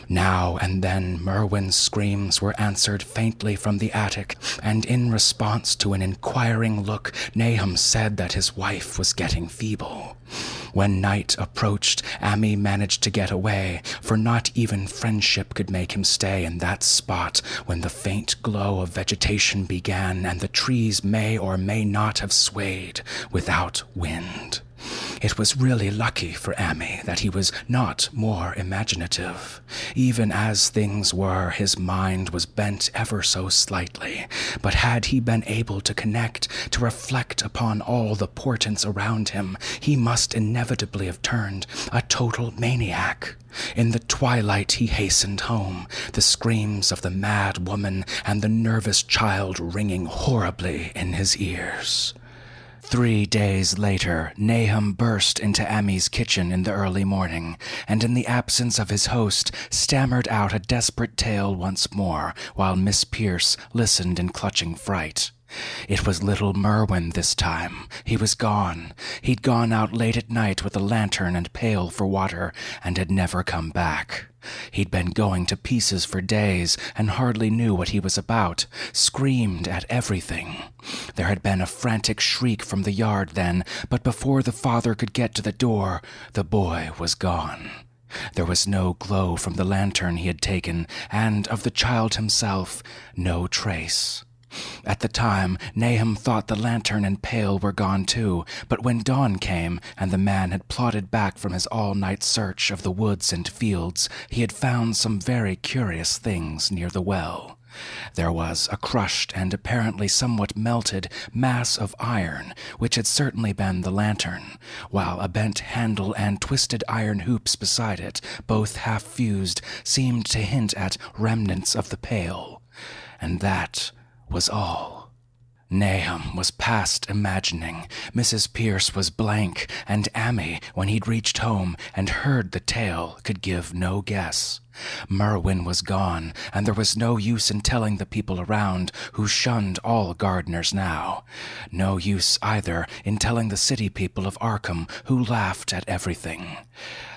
Now and then Merwin's screams were answered faintly from the attic, and in response to an inquiring look, Nahum said that his wife was getting feeble. When night approached, Ammi managed to get away, for not even friendship could make him stay in that spot when the faint glow of vegetation began and the trees may or may not have swayed without wind. It was really lucky for Ammi that he was not more imaginative. Even as things were, his mind was bent ever so slightly. But had he been able to connect, to reflect upon all the portents around him, he must inevitably have turned a total maniac. In the twilight, he hastened home, the screams of the mad woman and the nervous child ringing horribly in his ears. Three days later, Nahum burst into Ammi's kitchen in the early morning, and in the absence of his host, stammered out a desperate tale once more, while Miss Pierce listened in clutching fright. It was little Merwin this time. He was gone. He'd gone out late at night with a lantern and pail for water, and had never come back. He'd been going to pieces for days and hardly knew what he was about, screamed at everything. There had been a frantic shriek from the yard then, but before the father could get to the door, the boy was gone. There was no glow from the lantern he had taken, and of the child himself, no trace. At the time, Nahum thought the lantern and pail were gone too, but when dawn came and the man had plodded back from his all night search of the woods and fields, he had found some very curious things near the well. There was a crushed and apparently somewhat melted mass of iron, which had certainly been the lantern, while a bent handle and twisted iron hoops beside it, both half fused, seemed to hint at remnants of the pail. And that was all. Nahum was past imagining. Mrs. Pierce was blank, and Ammi, when he'd reached home and heard the tale, could give no guess. Merwin was gone, and there was no use in telling the people around, who shunned all Gardners now. No use either in telling the city people of Arkham, who laughed at everything.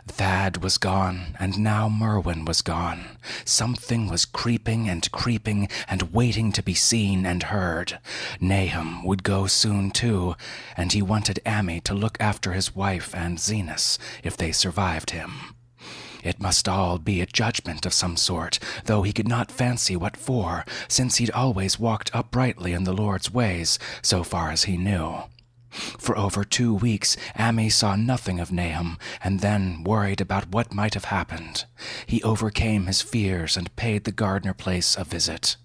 Thad was gone, and now Merwin was gone. Something was creeping and creeping and waiting to be seen and heard. Nahum would go soon, too, and he wanted Ammi to look after his wife and Zenas if they survived him. It must all be a judgment of some sort, though he could not fancy what for, since he'd always walked uprightly in the Lord's ways, so far as he knew. For over two weeks, Ammi saw nothing of Nahum, and then worried about what might have happened. He overcame his fears and paid the Gardner place a visit.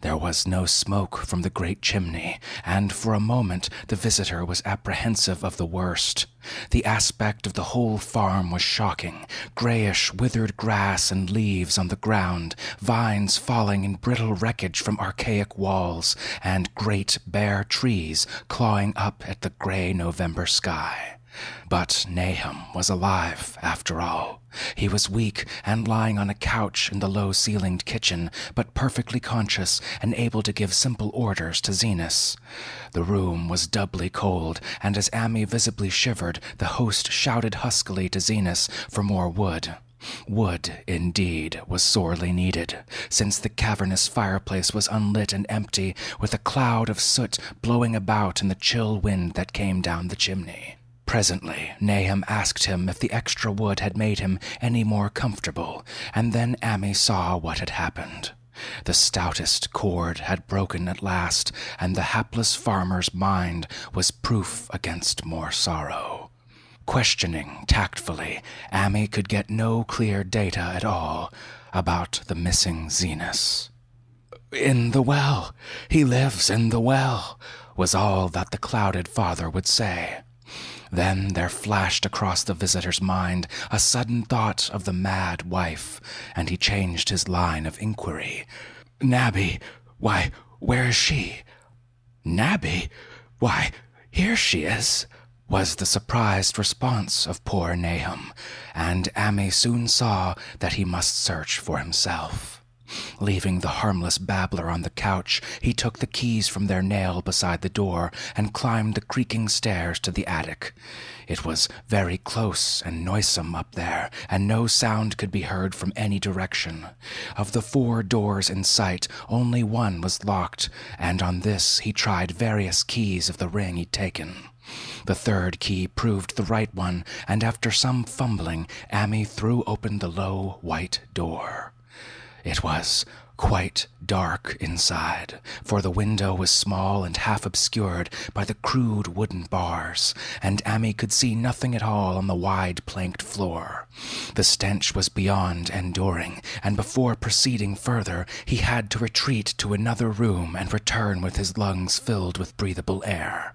There was no smoke from the great chimney, and for a moment the visitor was apprehensive of the worst. The aspect of the whole farm was shocking grayish, withered grass and leaves on the ground, vines falling in brittle wreckage from archaic walls, and great bare trees clawing up at the gray November sky. But Nahum was alive, after all. He was weak and lying on a couch in the low ceilinged kitchen, but perfectly conscious and able to give simple orders to Zenas. The room was doubly cold, and as Ammi visibly shivered, the host shouted huskily to Zenas for more wood. Wood, indeed, was sorely needed, since the cavernous fireplace was unlit and empty, with a cloud of soot blowing about in the chill wind that came down the chimney. Presently, Nahum asked him if the extra wood had made him any more comfortable, and then Ammi saw what had happened. The stoutest cord had broken at last, and the hapless farmer's mind was proof against more sorrow. Questioning tactfully, Ammi could get no clear data at all about the missing Zenas. In the well. He lives in the well, was all that the clouded father would say. Then there flashed across the visitor's mind a sudden thought of the mad wife, and he changed his line of inquiry. Nabby, why, where is she? Nabby, why, here she is, was the surprised response of poor Nahum, and Ammi soon saw that he must search for himself. Leaving the harmless babbler on the couch, he took the keys from their nail beside the door and climbed the creaking stairs to the attic. It was very close and noisome up there, and no sound could be heard from any direction. Of the four doors in sight, only one was locked, and on this he tried various keys of the ring he'd taken. The third key proved the right one, and after some fumbling, Ammi threw open the low white door. It was quite dark inside, for the window was small and half obscured by the crude wooden bars, and Ammi could see nothing at all on the wide planked floor. The stench was beyond enduring, and before proceeding further, he had to retreat to another room and return with his lungs filled with breathable air.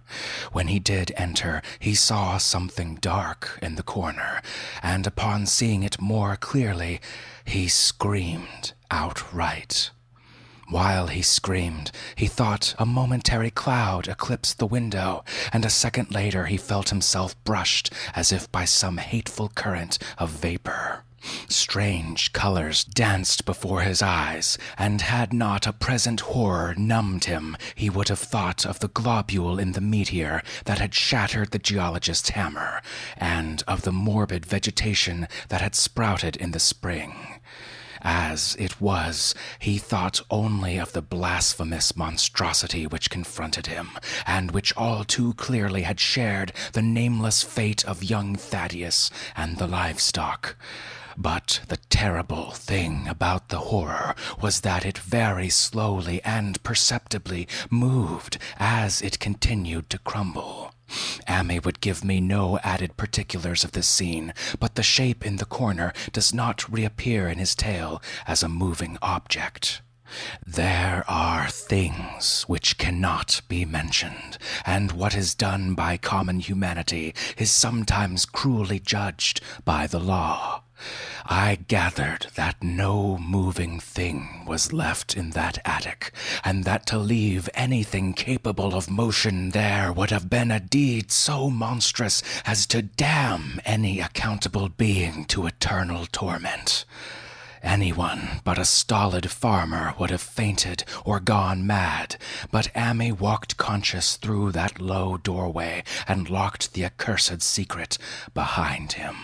When he did enter, he saw something dark in the corner, and upon seeing it more clearly, he screamed outright. While he screamed, he thought a momentary cloud eclipsed the window, and a second later he felt himself brushed as if by some hateful current of vapor. Strange colors danced before his eyes, and had not a present horror numbed him, he would have thought of the globule in the meteor that had shattered the geologist's hammer, and of the morbid vegetation that had sprouted in the spring. As it was, he thought only of the blasphemous monstrosity which confronted him, and which all too clearly had shared the nameless fate of young Thaddeus and the livestock. But the terrible thing about the horror was that it very slowly and perceptibly moved as it continued to crumble. Ammi would give me no added particulars of this scene, but the shape in the corner does not reappear in his tale as a moving object. There are things which cannot be mentioned, and what is done by common humanity is sometimes cruelly judged by the law. I gathered that no moving thing was left in that attic, and that to leave anything capable of motion there would have been a deed so monstrous as to damn any accountable being to eternal torment. Anyone but a stolid farmer would have fainted or gone mad, but Ammi walked conscious through that low doorway and locked the accursed secret behind him.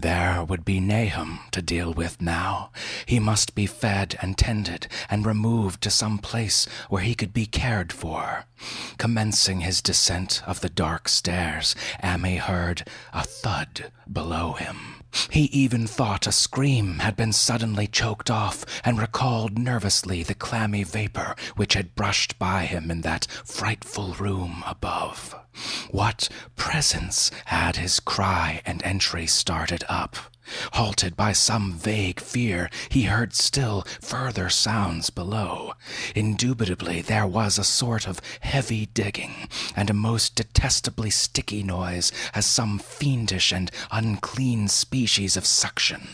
There would be Nahum to deal with now. He must be fed and tended and removed to some place where he could be cared for. Commencing his descent of the dark stairs, Ammi heard a thud below him. He even thought a scream had been suddenly choked off and recalled nervously the clammy vapor which had brushed by him in that frightful room above. What presence had his cry and entry started up? Halted by some vague fear, he heard still further sounds below. Indubitably, there was a sort of heavy digging, and a most detestably sticky noise, as some fiendish and unclean species of suction.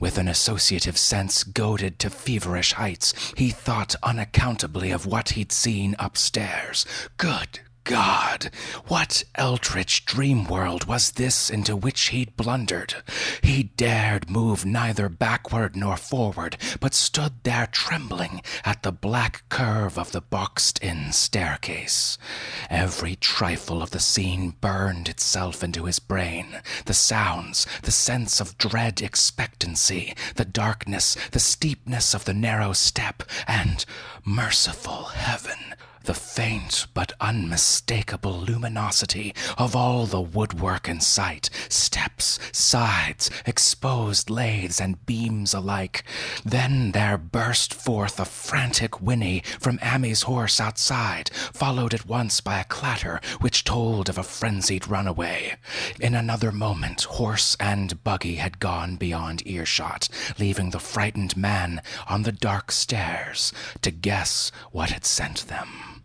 With an associative sense goaded to feverish heights, he thought unaccountably of what he'd seen upstairs. Good God, what eldritch dream world was this into which he'd blundered? He dared move neither backward nor forward, but stood there trembling at the black curve of the boxed in staircase. Every trifle of the scene burned itself into his brain the sounds, the sense of dread expectancy, the darkness, the steepness of the narrow step, and, merciful heaven, the faint but unmistakable luminosity of all the woodwork in sight steps, sides, exposed lathes, and beams alike. Then there burst forth a frantic whinny from Ammi's horse outside, followed at once by a clatter which told of a frenzied runaway. In another moment, horse and buggy had gone beyond earshot, leaving the frightened man on the dark stairs to guess what had sent them.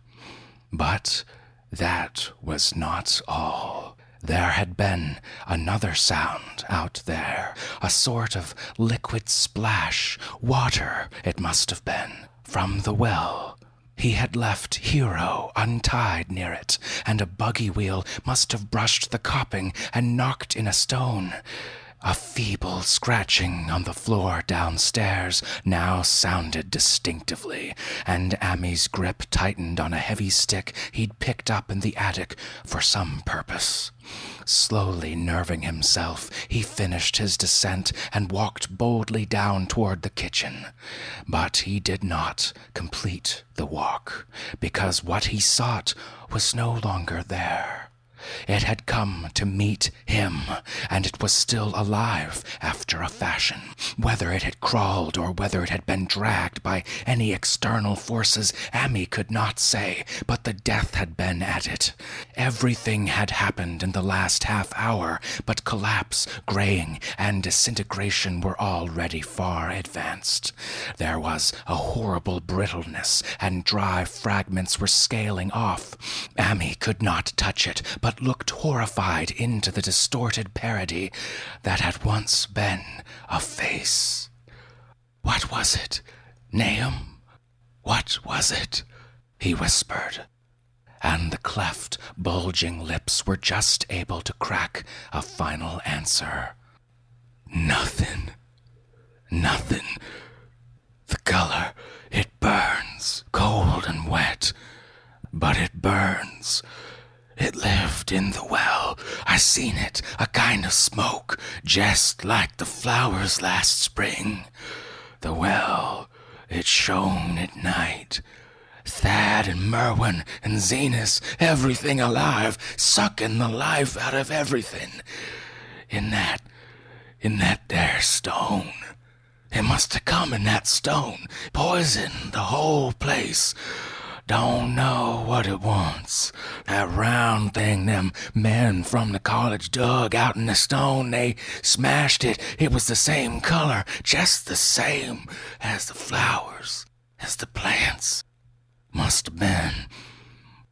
But that was not all. There had been another sound out there, a sort of liquid splash, water, it must have been, from the well. He had left Hero untied near it, and a buggy wheel must have brushed the coping and knocked in a stone. A feeble scratching on the floor downstairs now sounded distinctively, and Ammi's grip tightened on a heavy stick he'd picked up in the attic for some purpose. Slowly nerving himself, he finished his descent and walked boldly down toward the kitchen. But he did not complete the walk, because what he sought was no longer there. It had come to meet him, and it was still alive after a fashion. Whether it had crawled or whether it had been dragged by any external forces, Ammi could not say, but the death had been at it. Everything had happened in the last half hour, but collapse, graying, and disintegration were already far advanced. There was a horrible brittleness, and dry fragments were scaling off. Ammi could not touch it, but looked horrified into the distorted parody that had once been a face. What was it? Nahum? What was it? He whispered. And the cleft, bulging lips were just able to crack a final answer. Nothing. Nothing. The color, it burns, cold and wet, but it burns. It lived in the well. I seen it, a kind of smoke, just like the flowers last spring. The well, it shone at night. Thad and Merwin and Zenas, everything alive, sucking the life out of everything. In that, in that there stone. It must have come in that stone, poisoned the whole place. Don't know what it wants. That round thing them men from the college dug out in the stone, they smashed it. It was the same color, just the same as the flowers, as the plants. Must have been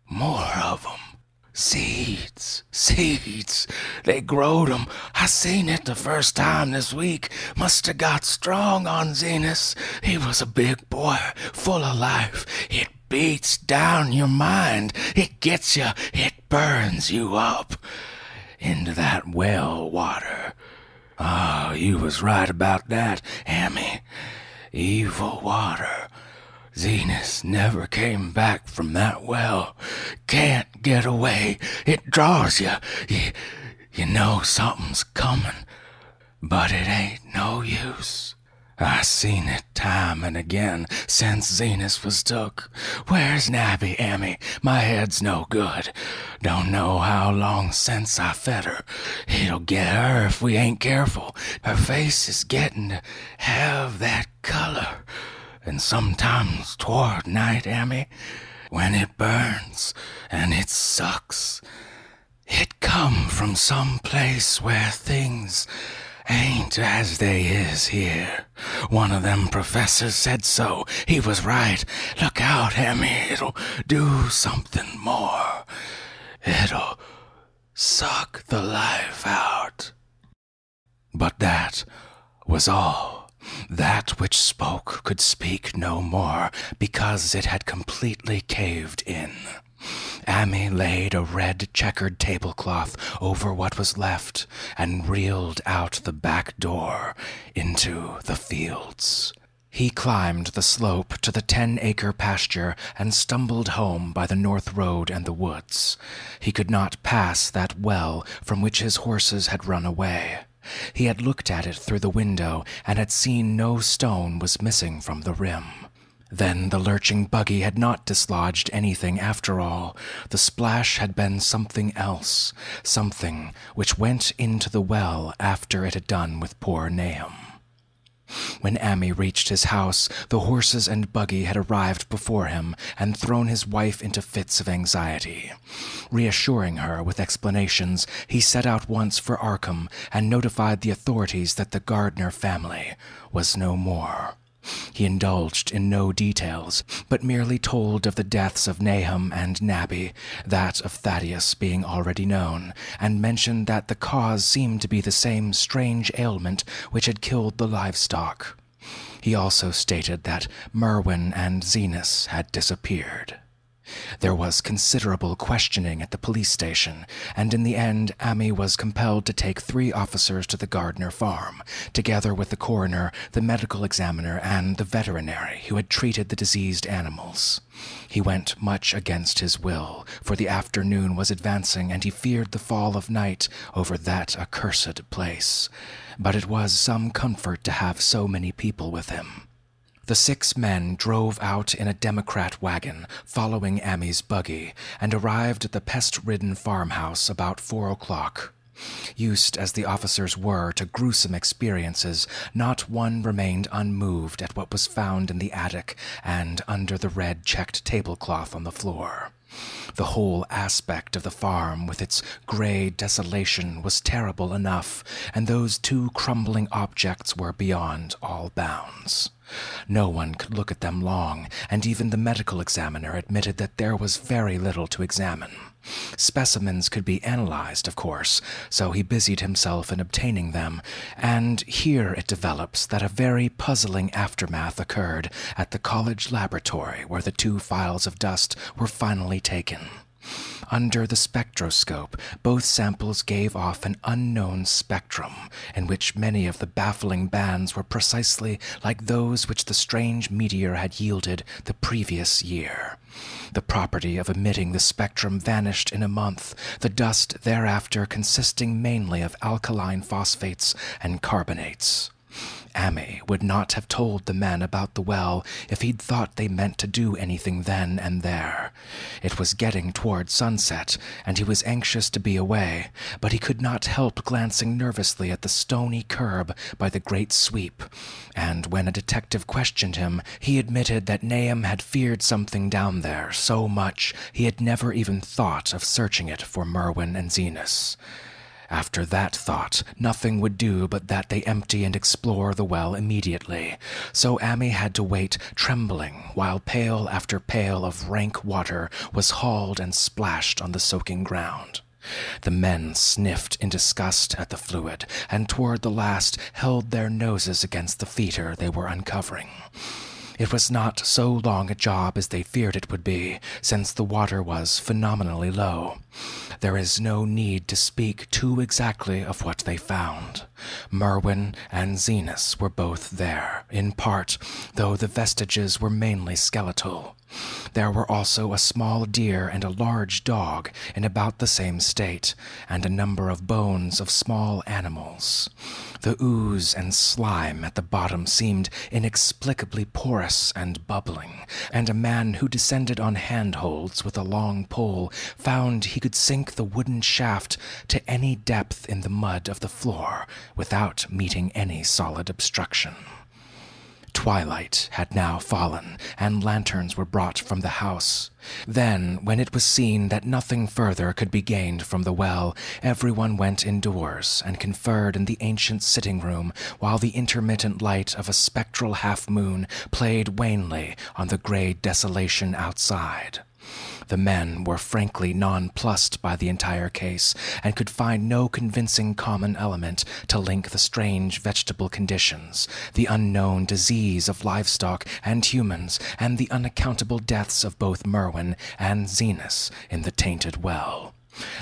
more of 'em. Seeds, seeds. They growed 'em. I seen it the first time this week. Must have got strong on Zenas. He was a big boy, full of life. It beats down your mind. It gets you. It burns you up into that well water. Oh, you was right about that, Ammi. Evil water. Zenas never came back from that well. Can't get away. It draws you. You, you know something's coming. But it ain't no use. I seen it time and again since Zenas was took. Where's Nabby, Ammi? My head's no good. Don't know how long since I fed her. It'll get her if we ain't careful. Her face is getting to have that color. And sometimes toward night, Ammi, when it burns and it sucks, it come from some place where things ain't as they is here. One of them professors said so. He was right. Look out, Ammi. It'll do something more. It'll suck the life out. But that was all. That which spoke could speak no more, because it had completely caved in. Ammi laid a red checkered tablecloth over what was left and reeled out the back door into the fields. He climbed the slope to the ten acre pasture and stumbled home by the north road and the woods. He could not pass that well from which his horses had run away. He had looked at it through the window and had seen no stone was missing from the rim. Then the lurching buggy had not dislodged anything after all. The splash had been something else, something which went into the well after it had done with poor Nahum. When Ammi reached his house, the horses and buggy had arrived before him and thrown his wife into fits of anxiety. Reassuring her with explanations, he set out once for Arkham and notified the authorities that the Gardner family was no more. He indulged in no details, but merely told of the deaths of Nahum and Nabby, that of Thaddeus being already known, and mentioned that the cause seemed to be the same strange ailment which had killed the livestock. He also stated that Merwin and Zenas had disappeared. There was considerable questioning at the police station, and in the end, Ammi was compelled to take three officers to the Gardner farm, together with the coroner, the medical examiner, and the veterinary who had treated the diseased animals. He went much against his will, for the afternoon was advancing, and he feared the fall of night over that accursed place. But it was some comfort to have so many people with him. The six men drove out in a Democrat wagon, following Ammi's buggy, and arrived at the pest ridden farmhouse about four o'clock. Used as the officers were to gruesome experiences, not one remained unmoved at what was found in the attic and under the red checked tablecloth on the floor. The whole aspect of the farm, with its gray desolation, was terrible enough, and those two crumbling objects were beyond all bounds. No one could look at them long, and even the medical examiner admitted that there was very little to examine. Specimens could be analyzed, of course, so he busied himself in obtaining them, and here it develops that a very puzzling aftermath occurred at the college laboratory where the two files of dust were finally taken. Under the spectroscope, both samples gave off an unknown spectrum, in which many of the baffling bands were precisely like those which the strange meteor had yielded the previous year. The property of emitting the spectrum vanished in a month, the dust thereafter consisting mainly of alkaline phosphates and carbonates. Ammi would not have told the men about the well if he'd thought they meant to do anything then and there. It was getting toward sunset, and he was anxious to be away, but he could not help glancing nervously at the stony curb by the great sweep, and when a detective questioned him, he admitted that Nahum had feared something down there so much he had never even thought of searching it for Merwin and Zenas. After that thought, nothing would do but that they empty and explore the well immediately. So Ammi had to wait, trembling, while pail after pail of rank water was hauled and splashed on the soaking ground. The men sniffed in disgust at the fluid, and toward the last held their noses against the fetor they were uncovering. It was not so long a job as they feared it would be, since the water was phenomenally low. There is no need to speak too exactly of what they found. Merwin and Zenas were both there, in part, though the vestiges were mainly skeletal. There were also a small deer and a large dog in about the same state, and a number of bones of small animals. The ooze and slime at the bottom seemed inexplicably porous and bubbling, and a man who descended on handholds with a long pole found he could sink the wooden shaft to any depth in the mud of the floor without meeting any solid obstruction. Twilight had now fallen, and lanterns were brought from the house. Then, when it was seen that nothing further could be gained from the well, everyone went indoors and conferred in the ancient sitting room while the intermittent light of a spectral half moon played wanly on the gray desolation outside. The men were frankly nonplussed by the entire case and could find no convincing common element to link the strange vegetable conditions, the unknown disease of livestock and humans, and the unaccountable deaths of both Merwin and Zenas in the tainted well.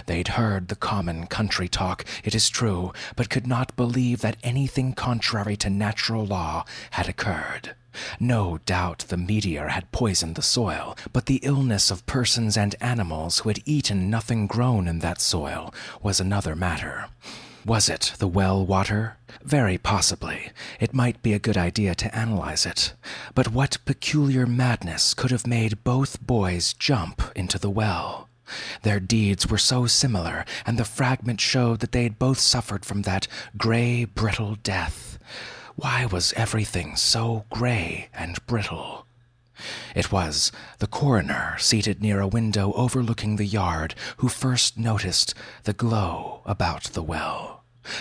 They'd heard the common country talk, it is true, but could not believe that anything contrary to natural law had occurred. No doubt the meteor had poisoned the soil, but the illness of persons and animals who had eaten nothing grown in that soil was another matter. Was it the well water? Very possibly. It might be a good idea to analyze it. But what peculiar madness could have made both boys jump into the well? Their deeds were so similar, and the fragment showed that they had both suffered from that gray, brittle death. Why was everything so gray and brittle? It was the coroner, seated near a window overlooking the yard, who first noticed the glow about the well.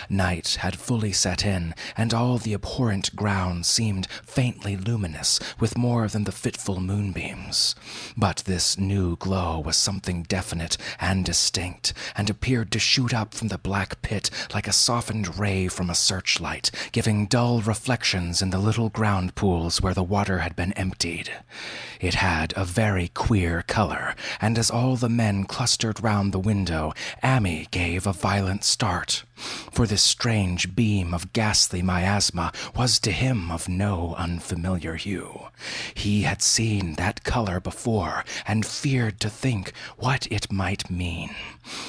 Night had fully set in, and all the abhorrent ground seemed faintly luminous with more than the fitful moonbeams. But this new glow was something definite and distinct, and appeared to shoot up from the black pit like a softened ray from a searchlight, giving dull reflections in the little ground pools where the water had been emptied. It had a very queer color, and as all the men clustered round the window, Ammi gave a violent start for this strange beam of ghastly miasma was to him of no unfamiliar hue. He had seen that color before and feared to think what it might mean.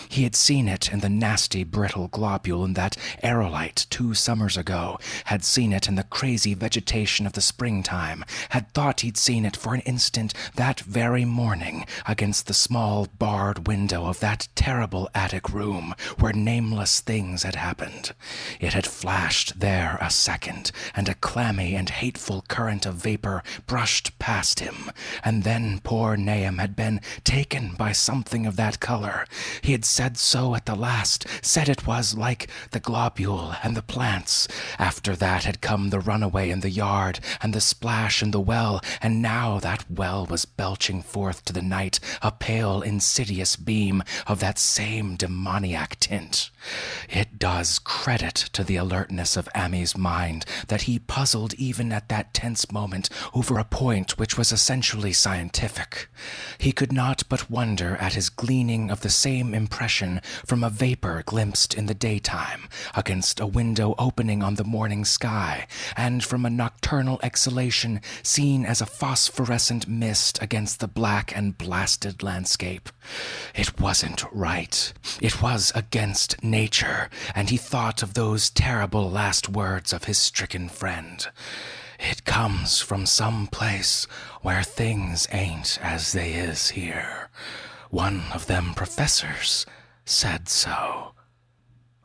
He had seen it in the nasty brittle globule in that aerolite two summers ago, had seen it in the crazy vegetation of the springtime, had thought he'd seen it for an instant that very morning against the small barred window of that terrible attic room where nameless things had happened. It had flashed there a second, and a clammy and hateful current of vapor brushed past him, and then poor Nahum had been taken by something of that color. He had said so at the last, said it was like the globule and the plants. After that had come the runaway in the yard, and the splash in the well, and now that well was belching forth to the night a pale, insidious beam of that same demoniac tint. It does credit to the alertness of Ammi's mind that he puzzled even at that tense moment over a point which was essentially scientific. He could not but wonder at his gleaning of the same impression from a vapor glimpsed in the daytime against a window opening on the morning sky, and from a nocturnal exhalation seen as a phosphorescent mist against the black and blasted landscape. It wasn't right. It was against nature, and he thought of those terrible last words of his stricken friend. It comes from some place where things ain't as they is here. One of them professors said so.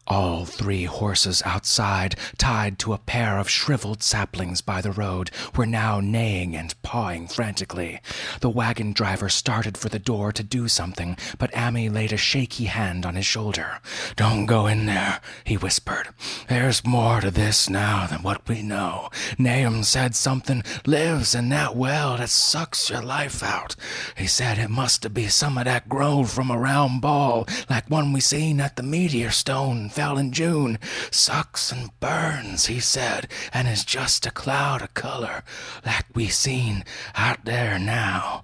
All three horses outside, tied to a pair of shriveled saplings by the road, were now neighing and pawing frantically. The wagon driver started for the door to do something, but Ammi laid a shaky hand on his shoulder. Don't go in there, he whispered. There's more to this now than what we know. Nahum said something lives in that well that sucks your life out. He said it must be some of that growed from a round ball, like one we seen at the meteor stone fell in June. Sucks and burns, he said, and is just a cloud of color, like we seen out there now.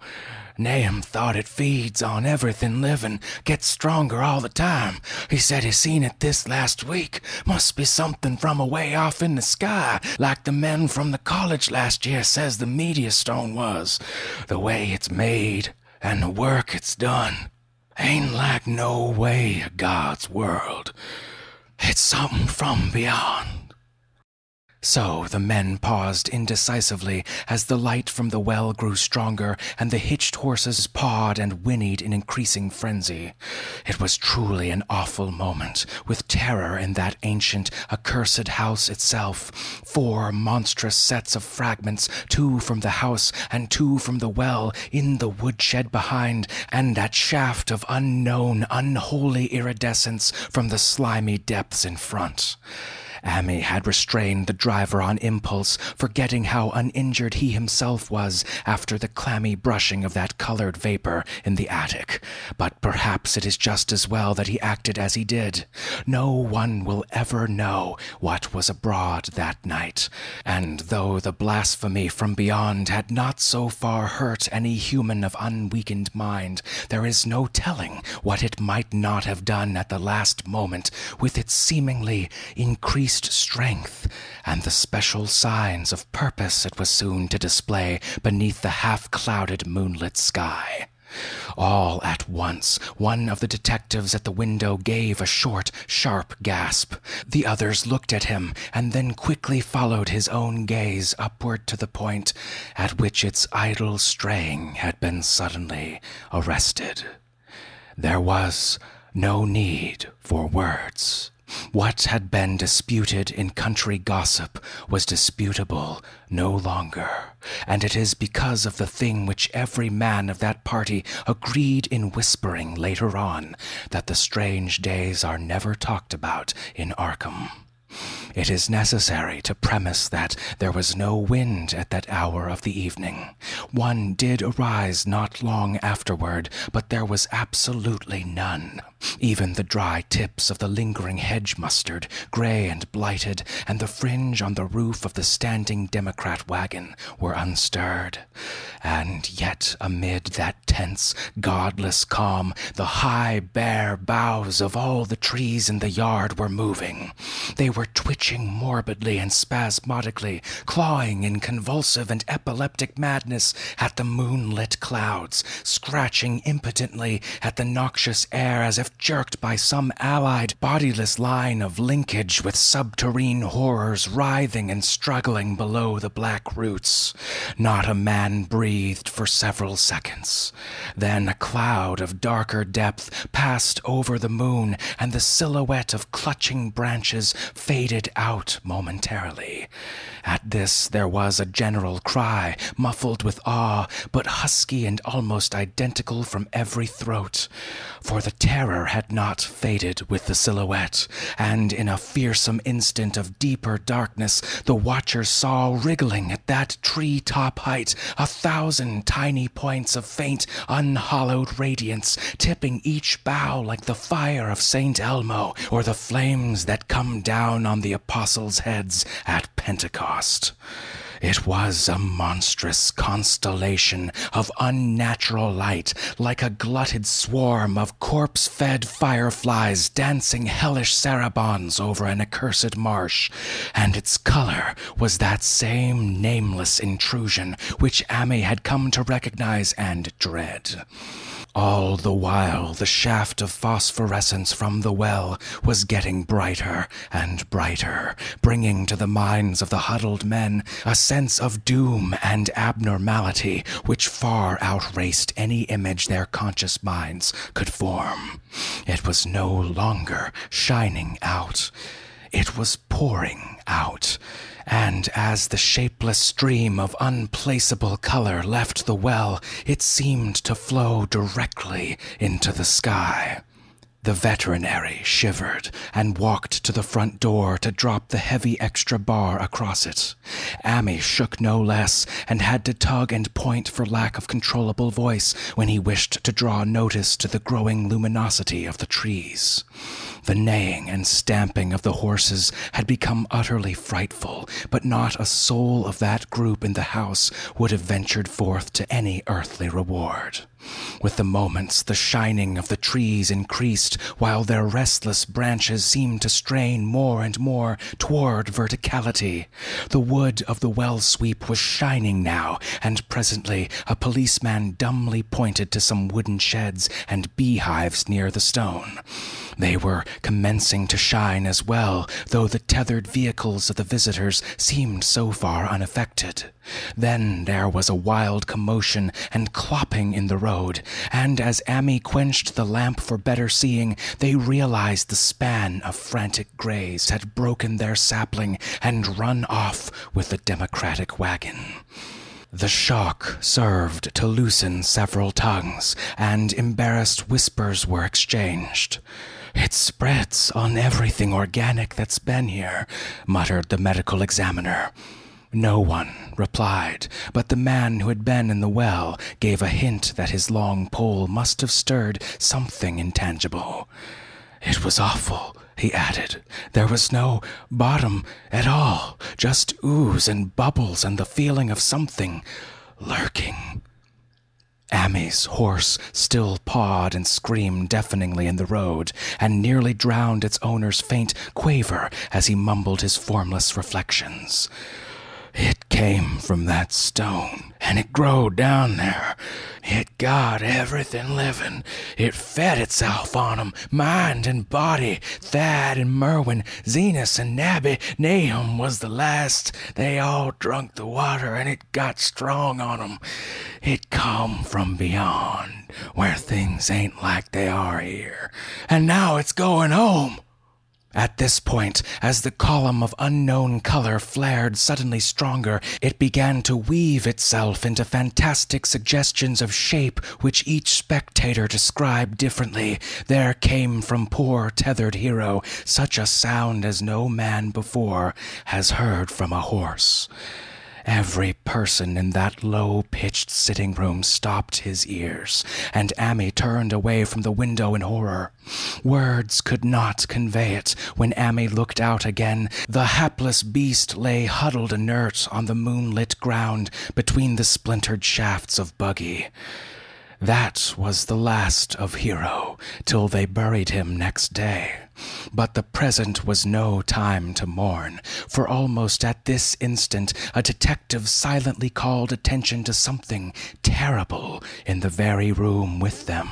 Nahum thought it feeds on everything living, gets stronger all the time. He said he seen it this last week. Must be something from away off in the sky, like the men from the college last year says the meteor stone was. The way it's made and the work it's done ain't like no way of God's world. It's something from beyond. So the men paused indecisively as the light from the well grew stronger and the hitched horses pawed and whinnied in increasing frenzy. It was truly an awful moment, with terror in that ancient, accursed house itself. Four monstrous sets of fragments, two from the house and two from the well, in the woodshed behind, and that shaft of unknown, unholy iridescence from the slimy depths in front. Ammi had restrained the driver on impulse, forgetting how uninjured he himself was after the clammy brushing of that colored vapor in the attic. But perhaps it is just as well that he acted as he did. No one will ever know what was abroad that night, and though the blasphemy from beyond had not so far hurt any human of unweakened mind, there is no telling what it might not have done at the last moment with its seemingly increased strength and the special signs of purpose it was soon to display beneath the half clouded moonlit sky. All at once, one of the detectives at the window gave a short, sharp gasp. The others looked at him, and then quickly followed his own gaze upward to the point at which its idle straying had been suddenly arrested. There was no need for words. What had been disputed in country gossip was disputable no longer, and it is because of the thing which every man of that party agreed in whispering later on that the strange days are never talked about in Arkham. It is necessary to premise that there was no wind at that hour of the evening. One did arise not long afterward, but there was absolutely none. Even the dry tips of the lingering hedge mustard, gray and blighted, and the fringe on the roof of the standing Democrat wagon were unstirred. And yet, amid that tense, godless calm, the high, bare boughs of all the trees in the yard were moving. They were twitching morbidly and spasmodically, clawing in convulsive and epileptic madness at the moonlit clouds, scratching impotently at the noxious air as if jerked by some allied bodiless line of linkage with subterrene horrors writhing and struggling below the black roots. Not a man breathed for several seconds. Then a cloud of darker depth passed over the moon, and the silhouette of clutching branches faded out momentarily. At this there was a general cry, muffled with awe, but husky and almost identical from every throat. For the terror had not faded with the silhouette, and in a fearsome instant of deeper darkness, the watchers saw wriggling at that tree top height a thousand tiny points of faint, unhallowed radiance, tipping each bough like the fire of St. Elmo or the flames that come down on the apostles' heads at Pentecost. It was a monstrous constellation of unnatural light, like a glutted swarm of corpse fed fireflies dancing hellish sarabands over an accursed marsh, and its color was that same nameless intrusion which Ammi had come to recognize and dread. All the while, the shaft of phosphorescence from the well was getting brighter and brighter, bringing to the minds of the huddled men a sense of doom and abnormality which far outraced any image their conscious minds could form. It was no longer shining out, it was pouring out and as the shapeless stream of unplaceable color left the well, it seemed to flow directly into the sky. The veterinary shivered and walked to the front door to drop the heavy extra bar across it. Ammi shook no less and had to tug and point for lack of controllable voice when he wished to draw notice to the growing luminosity of the trees. The neighing and stamping of the horses had become utterly frightful, but not a soul of that group in the house would have ventured forth to any earthly reward. With the moments, the shining of the trees increased, while their restless branches seemed to strain more and more toward verticality. The wood of the well sweep was shining now, and presently a policeman dumbly pointed to some wooden sheds and beehives near the stone. They were commencing to shine as well, though the tethered vehicles of the visitors seemed so far unaffected. Then there was a wild commotion and clopping in the road, and as Ammi quenched the lamp for better seeing, they realized the span of frantic grays had broken their sapling and run off with the Democratic wagon. The shock served to loosen several tongues, and embarrassed whispers were exchanged. It spreads on everything organic that's been here, muttered the medical examiner. No one replied, but the man who had been in the well gave a hint that his long pole must have stirred something intangible. It was awful, he added. There was no bottom at all, just ooze and bubbles and the feeling of something lurking. Ammi's horse still pawed and screamed deafeningly in the road, and nearly drowned its owner's faint quaver as he mumbled his formless reflections. It came from that stone, and it growed down there. It got everything living. It fed itself on 'em, mind and body. Thad and Merwin, Zenas and Nabby, Nahum was the last. They all drunk the water, and it got strong on 'em. It come from beyond, where things ain't like they are here. And now it's going home. At this point, as the column of unknown color flared suddenly stronger, it began to weave itself into fantastic suggestions of shape which each spectator described differently. There came from poor tethered Hero such a sound as no man before has heard from a horse. Every person in that low pitched sitting room stopped his ears, and Ammi turned away from the window in horror. Words could not convey it. When Ammi looked out again, the hapless beast lay huddled inert on the moonlit ground between the splintered shafts of buggy. That was the last of Hero till they buried him next day. But the present was no time to mourn, for almost at this instant a detective silently called attention to something terrible in the very room with them.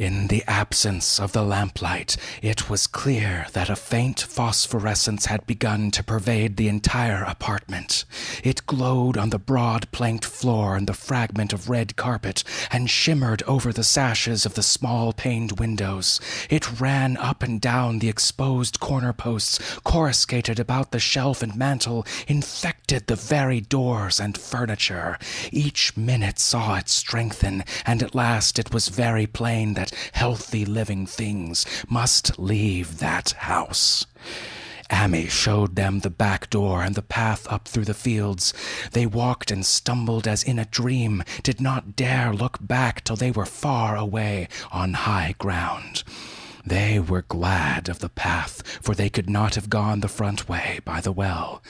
In the absence of the lamplight, it was clear that a faint phosphorescence had begun to pervade the entire apartment. It glowed on the broad planked floor and the fragment of red carpet, and shimmered over the sashes of the small paned windows. It ran up and down the exposed corner posts, coruscated about the shelf and mantel, infected the very doors and furniture. Each minute saw it strengthen, and at last it was very plain that healthy living things must leave that house. Ammi showed them the back door and the path up through the fields. They walked and stumbled as in a dream, did not dare look back till they were far away on high ground. They were glad of the path, for they could not have gone the front way by the well.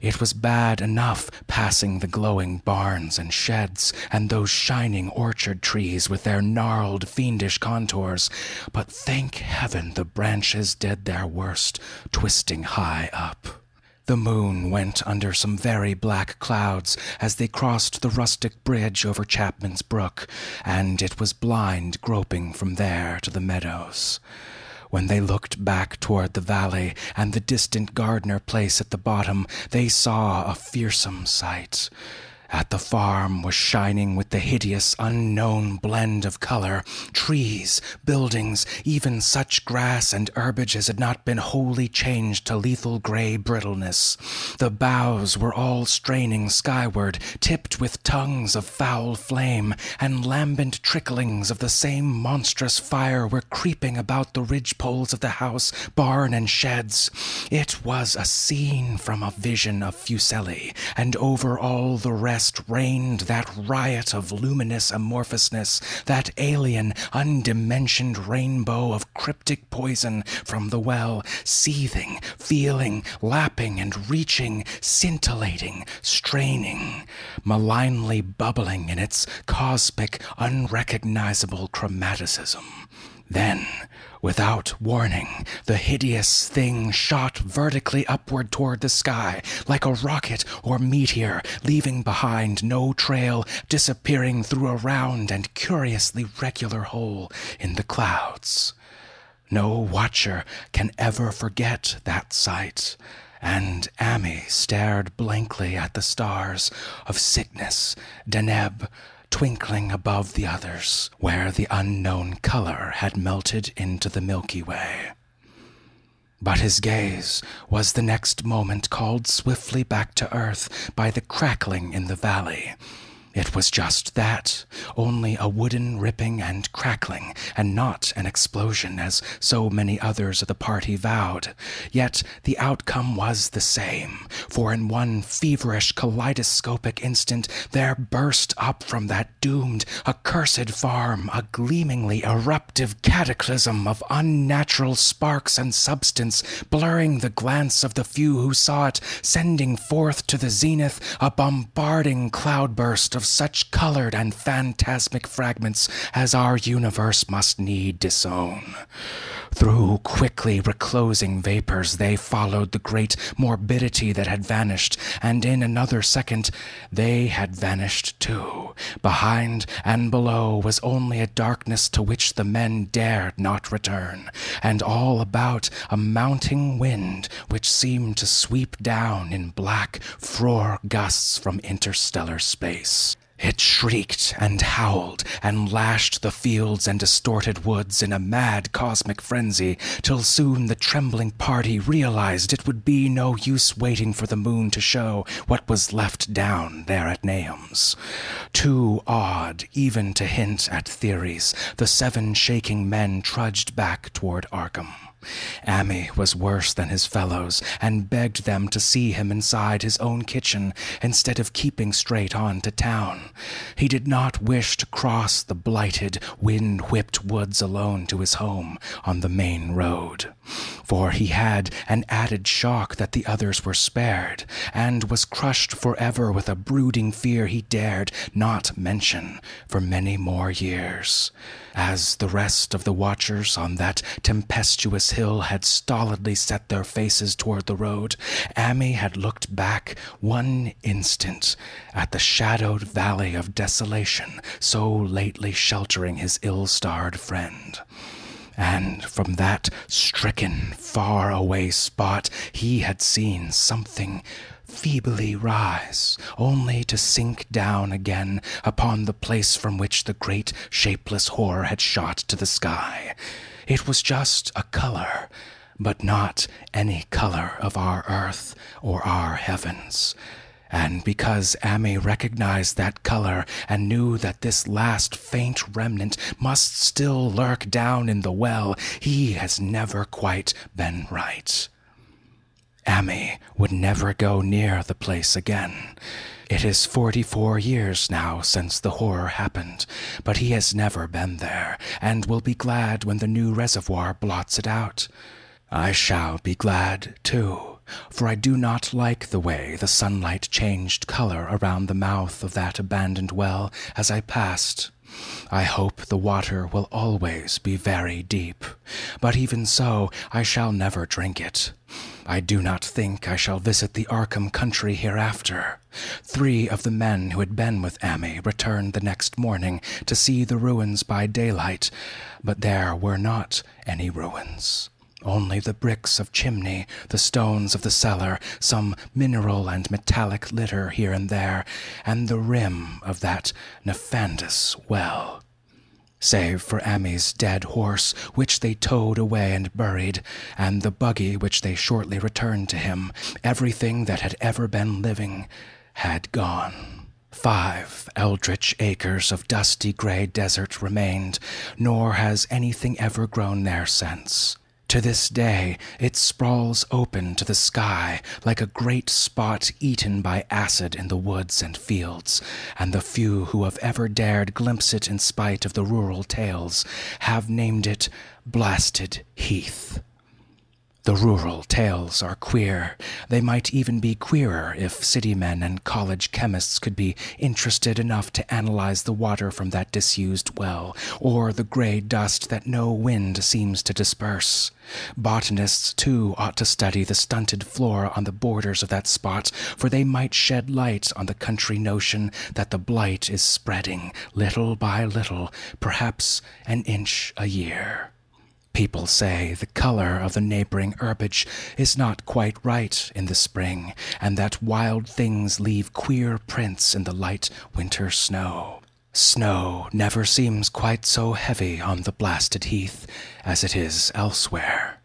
It was bad enough passing the glowing barns and sheds and those shining orchard trees with their gnarled, fiendish contours, but thank heaven the branches did their worst, twisting high up. The moon went under some very black clouds as they crossed the rustic bridge over Chapman's Brook, and it was blind groping from there to the meadows. When they looked back toward the valley and the distant Gardner place at the bottom, they saw a fearsome sight at the farm was shining with the hideous unknown blend of color trees, buildings, even such grass and herbage as had not been wholly changed to lethal gray brittleness. The boughs were all straining skyward, tipped with tongues of foul flame, and lambent tricklings of the same monstrous fire were creeping about the ridge poles of the house, barn, and sheds. It was a scene from a vision of Fuseli, and over all the rest west reigned that riot of luminous amorphousness, that alien, undimensioned rainbow of cryptic poison from the well, seething, feeling, lapping and reaching, scintillating, straining, malignly bubbling in its cosmic, unrecognizable chromaticism. Then, without warning, the hideous thing shot vertically upward toward the sky, like a rocket or meteor, leaving behind no trail, disappearing through a round and curiously regular hole in the clouds. No watcher can ever forget that sight, and Ammi stared blankly at the stars of Cygnus, Deneb, twinkling above the others, where the unknown color had melted into the Milky Way. But his gaze was the next moment called swiftly back to earth by the crackling in the valley, it was just that, only a wooden ripping and crackling, and not an explosion as so many others of the party vowed. Yet the outcome was the same, for in one feverish kaleidoscopic instant there burst up from that doomed, accursed farm a gleamingly eruptive cataclysm of unnatural sparks and substance, blurring the glance of the few who saw it, sending forth to the zenith a bombarding cloudburst of such colored and phantasmic fragments as our universe must need disown. Through quickly reclosing vapors, they followed the great morbidity that had vanished, and in another second they had vanished too. Behind and below was only a darkness to which the men dared not return, and all about a mounting wind which seemed to sweep down in black, frore gusts from interstellar space. It shrieked and howled and lashed the fields and distorted woods in a mad cosmic frenzy, till soon the trembling party realized it would be no use waiting for the moon to show what was left down there at Nahum's. Too awed even to hint at theories, the seven shaking men trudged back toward Arkham. Ammi was worse than his fellows, and begged them to see him inside his own kitchen instead of keeping straight on to town. He did not wish to cross the blighted, wind whipped woods alone to his home on the main road, for he had an added shock that the others were spared, and was crushed forever with a brooding fear he dared not mention for many more years as the rest of the watchers on that tempestuous hill had stolidly set their faces toward the road, Ammi had looked back one instant at the shadowed valley of desolation so lately sheltering his ill starred friend. And from that stricken, far away spot, he had seen something feebly rise, only to sink down again upon the place from which the great shapeless horror had shot to the sky. It was just a color, but not any color of our earth or our heavens. And because Ammi recognized that color and knew that this last faint remnant must still lurk down in the well, he has never quite been right. Ammi would never go near the place again. It is 44 years now since the horror happened, but he has never been there, and will be glad when the new reservoir blots it out. I shall be glad, too, for I do not like the way the sunlight changed color around the mouth of that abandoned well as I passed. I hope the water will always be very deep, but even so, I shall never drink it. I do not think I shall visit the Arkham country hereafter. Three of the men who had been with Ammi returned the next morning to see the ruins by daylight, but there were not any ruins. Only the bricks of chimney, the stones of the cellar, some mineral and metallic litter here and there, and the rim of that nefandous well save for Ammi's dead horse, which they towed away and buried, and the buggy which they shortly returned to him, everything that had ever been living had gone. Five eldritch acres of dusty gray desert remained, nor has anything ever grown there since. To this day, it sprawls open to the sky like a great spot eaten by acid in the woods and fields, and the few who have ever dared glimpse it in spite of the rural tales have named it Blasted Heath. The rural tales are queer. They might even be queerer if city men and college chemists could be interested enough to analyze the water from that disused well, or the gray dust that no wind seems to disperse. Botanists, too, ought to study the stunted flora on the borders of that spot, for they might shed light on the country notion that the blight is spreading, little by little, perhaps an inch a year. People say the color of the neighboring herbage is not quite right in the spring, and that wild things leave queer prints in the light winter snow. Snow never seems quite so heavy on the blasted heath as it is elsewhere.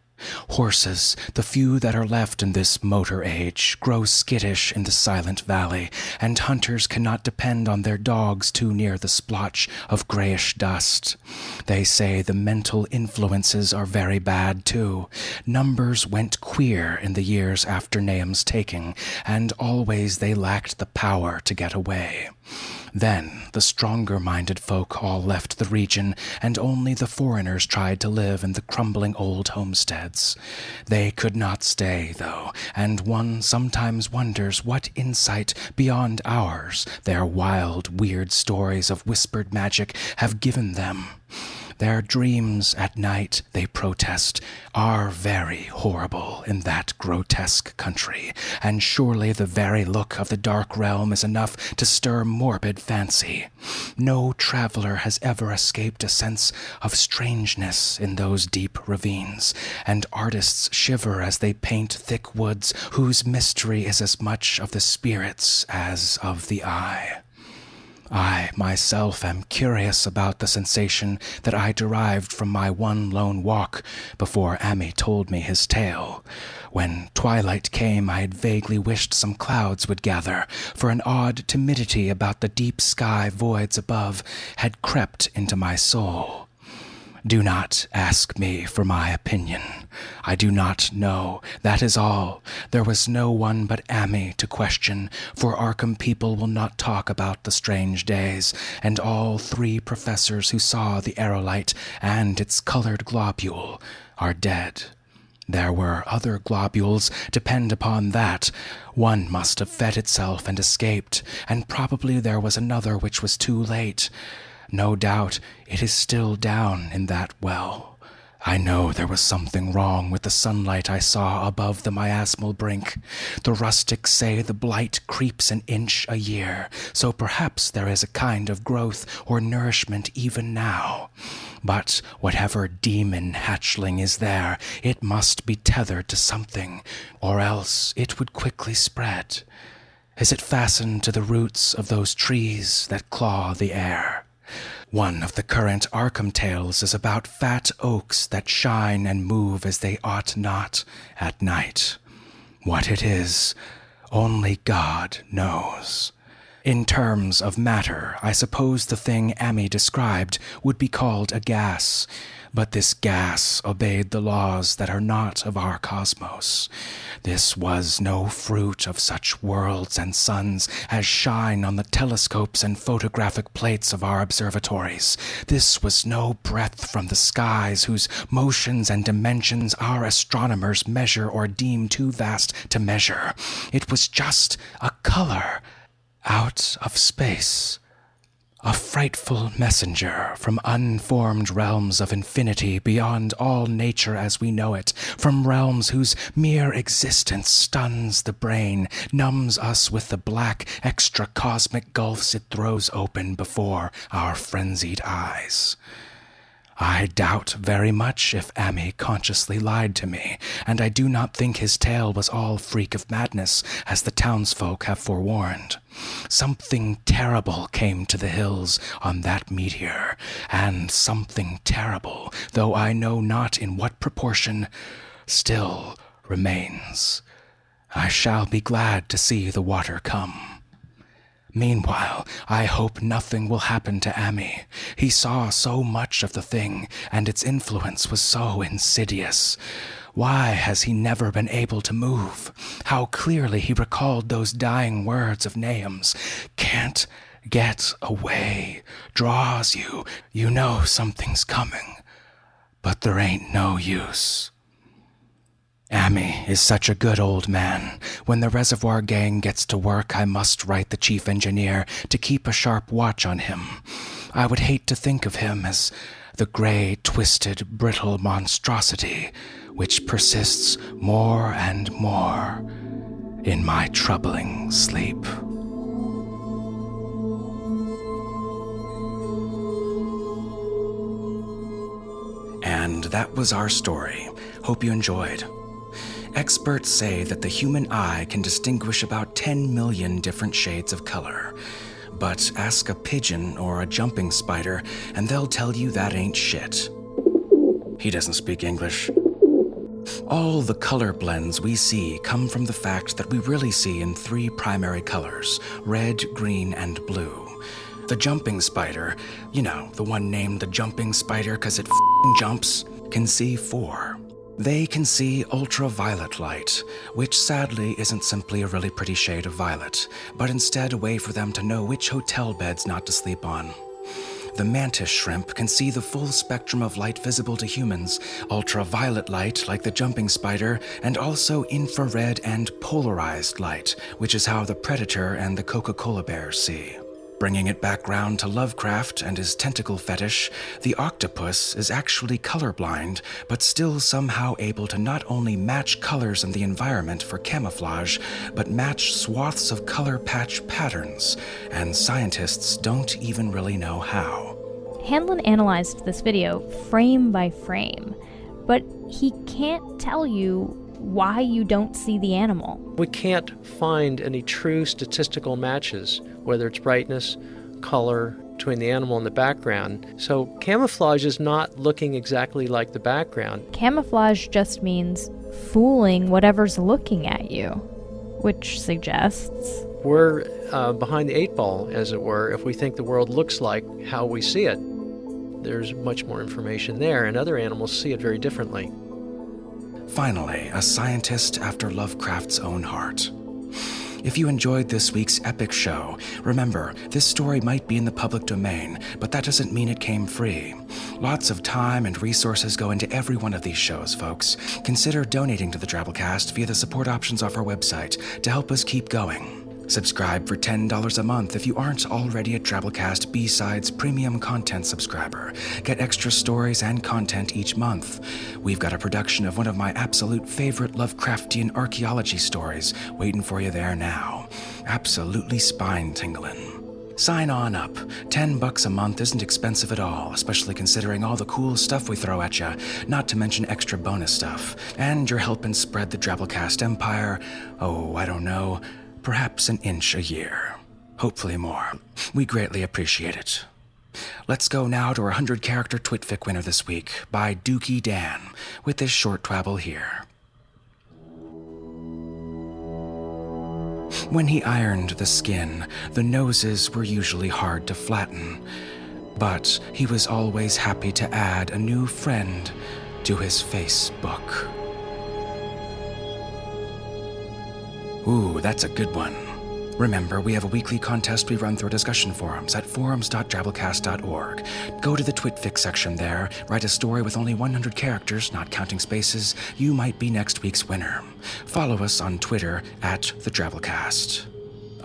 Horses, the few that are left in this motor age, grow skittish in the silent valley, and hunters cannot depend on their dogs too near the splotch of grayish dust. They say the mental influences are very bad, too. Numbers went queer in the years after Nahum's taking, and always they lacked the power to get away. Then the stronger minded folk all left the region, and only the foreigners tried to live in the crumbling old homesteads. They could not stay, though, and one sometimes wonders what insight beyond ours their wild, weird stories of whispered magic have given them. Their dreams at night, they protest, are very horrible in that grotesque country, and surely the very look of the dark realm is enough to stir morbid fancy. No traveler has ever escaped a sense of strangeness in those deep ravines, and artists shiver as they paint thick woods whose mystery is as much of the spirits as of the eye. I myself am curious about the sensation that I derived from my one lone walk before Ammi told me his tale. When twilight came, I had vaguely wished some clouds would gather, for an odd timidity about the deep sky voids above had crept into my soul. Do not ask me for my opinion. I do not know. That is all. There was no one but Ammi to question, for Arkham people will not talk about the strange days, and all three professors who saw the aerolite and its colored globule are dead. There were other globules, depend upon that. One must have fed itself and escaped, and probably there was another which was too late. No doubt it is still down in that well. I know there was something wrong with the sunlight I saw above the miasmal brink. The rustics say the blight creeps an inch a year, so perhaps there is a kind of growth or nourishment even now. But whatever demon hatchling is there, it must be tethered to something, or else it would quickly spread. Is it fastened to the roots of those trees that claw the air? One of the current Arkham tales is about fat oaks that shine and move as they ought not at night. What it is, only God knows. In terms of matter, I suppose the thing Ammi described would be called a gas, But this gas obeyed the laws that are not of our cosmos. This was no fruit of such worlds and suns as shine on the telescopes and photographic plates of our observatories. This was no breath from the skies whose motions and dimensions our astronomers measure or deem too vast to measure. It was just a color out of space. A frightful messenger from unformed realms of infinity beyond all nature as we know it, from realms whose mere existence stuns the brain, numbs us with the black, extra cosmic gulfs it throws open before our frenzied eyes. I doubt very much if Ammi consciously lied to me, and I do not think his tale was all freak of madness, as the townsfolk have forewarned. Something terrible came to the hills on that meteor, and something terrible, though I know not in what proportion, still remains. I shall be glad to see the water come. Meanwhile, I hope nothing will happen to Ammi. He saw so much of the thing, and its influence was so insidious. Why has he never been able to move? How clearly he recalled those dying words of Nahum's. Can't get away. Draws you. You know something's coming. But there ain't no use. Ammi is such a good old man. When the reservoir gang gets to work, I must write the chief engineer to keep a sharp watch on him. I would hate to think of him as the gray, twisted, brittle monstrosity which persists more and more in my troubling sleep. And that was our story. Hope you enjoyed. Experts say that the human eye can distinguish about 10 million different shades of color. But ask a pigeon or a jumping spider, and they'll tell you that ain't shit. He doesn't speak English. All the color blends we see come from the fact that we really see in three primary colors red, green, and blue. The jumping spider, you know, the one named the jumping spider because it jumps, can see four. They can see ultraviolet light, which sadly isn't simply a really pretty shade of violet, but instead a way for them to know which hotel beds not to sleep on. The mantis shrimp can see the full spectrum of light visible to humans ultraviolet light, like the jumping spider, and also infrared and polarized light, which is how the predator and the Coca Cola bear see. Bringing it back round to Lovecraft and his tentacle fetish, the octopus is actually colorblind, but still somehow able to not only match colors in the environment for camouflage, but match swaths of color patch patterns, and scientists don't even really know how. Hanlon analyzed this video frame by frame, but he can't tell you why you don't see the animal. We can't find any true statistical matches, whether it's brightness, color, between the animal and the background. So camouflage is not looking exactly like the background. Camouflage just means fooling whatever's looking at you, which suggests. We're uh, behind the eight ball, as it were, if we think the world looks like how we see it. There's much more information there, and other animals see it very differently. Finally, a scientist after Lovecraft's own heart. If you enjoyed this week's epic show, remember, this story might be in the public domain, but that doesn't mean it came free. Lots of time and resources go into every one of these shows, folks. Consider donating to the Drabblecast via the support options off our website to help us keep going. Subscribe for $10 a month if you aren't already a Drabblecast B-Sides premium content subscriber. Get extra stories and content each month. We've got a production of one of my absolute favorite Lovecraftian archaeology stories waiting for you there now. Absolutely spine-tingling. Sign on up. 10 bucks a month isn't expensive at all, especially considering all the cool stuff we throw at you, not to mention extra bonus stuff. And you're helping spread the Drabblecast empire, oh, I don't know, perhaps an inch a year. Hopefully more. We greatly appreciate it. Let's go now to our 100 character Twitfic winner this week by Dookie Dan with this short twabble here. When he ironed the skin, the noses were usually hard to flatten. but he was always happy to add a new friend to his Facebook. Ooh, that's a good one. Remember, we have a weekly contest we run through discussion forums at forums.drabblecast.org. Go to the Twitfics section there, write a story with only 100 characters, not counting spaces. You might be next week's winner. Follow us on Twitter at the Drabblecast.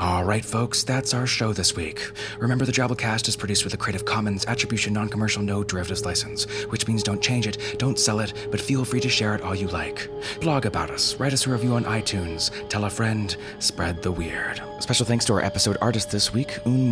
All right, folks, that's our show this week. Remember, the Drabblecast is produced with a Creative Commons Attribution Non Commercial No Derivatives license, which means don't change it, don't sell it, but feel free to share it all you like. Blog about us, write us a review on iTunes, tell a friend, spread the weird. Special thanks to our episode artist this week, Un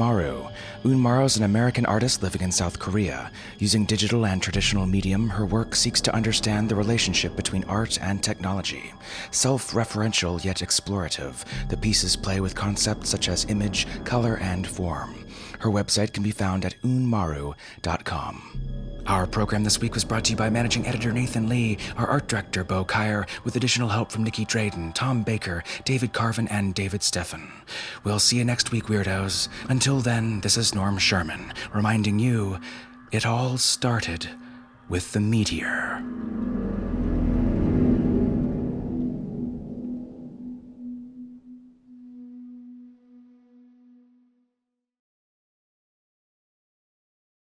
Maru. Un Maru is an American artist living in South Korea. Using digital and traditional medium, her work seeks to understand the relationship between art and technology. Self referential yet explorative, the pieces play with concepts such as image, color, and form. Her website can be found at unmaru.com. Our program this week was brought to you by managing editor Nathan Lee, our art director Bo Kaier, with additional help from Nicky Drayden, Tom Baker, David Carvin, and David Steffen. We'll see you next week, weirdos. Until then, this is Norm Sherman, reminding you it all started with the meteor.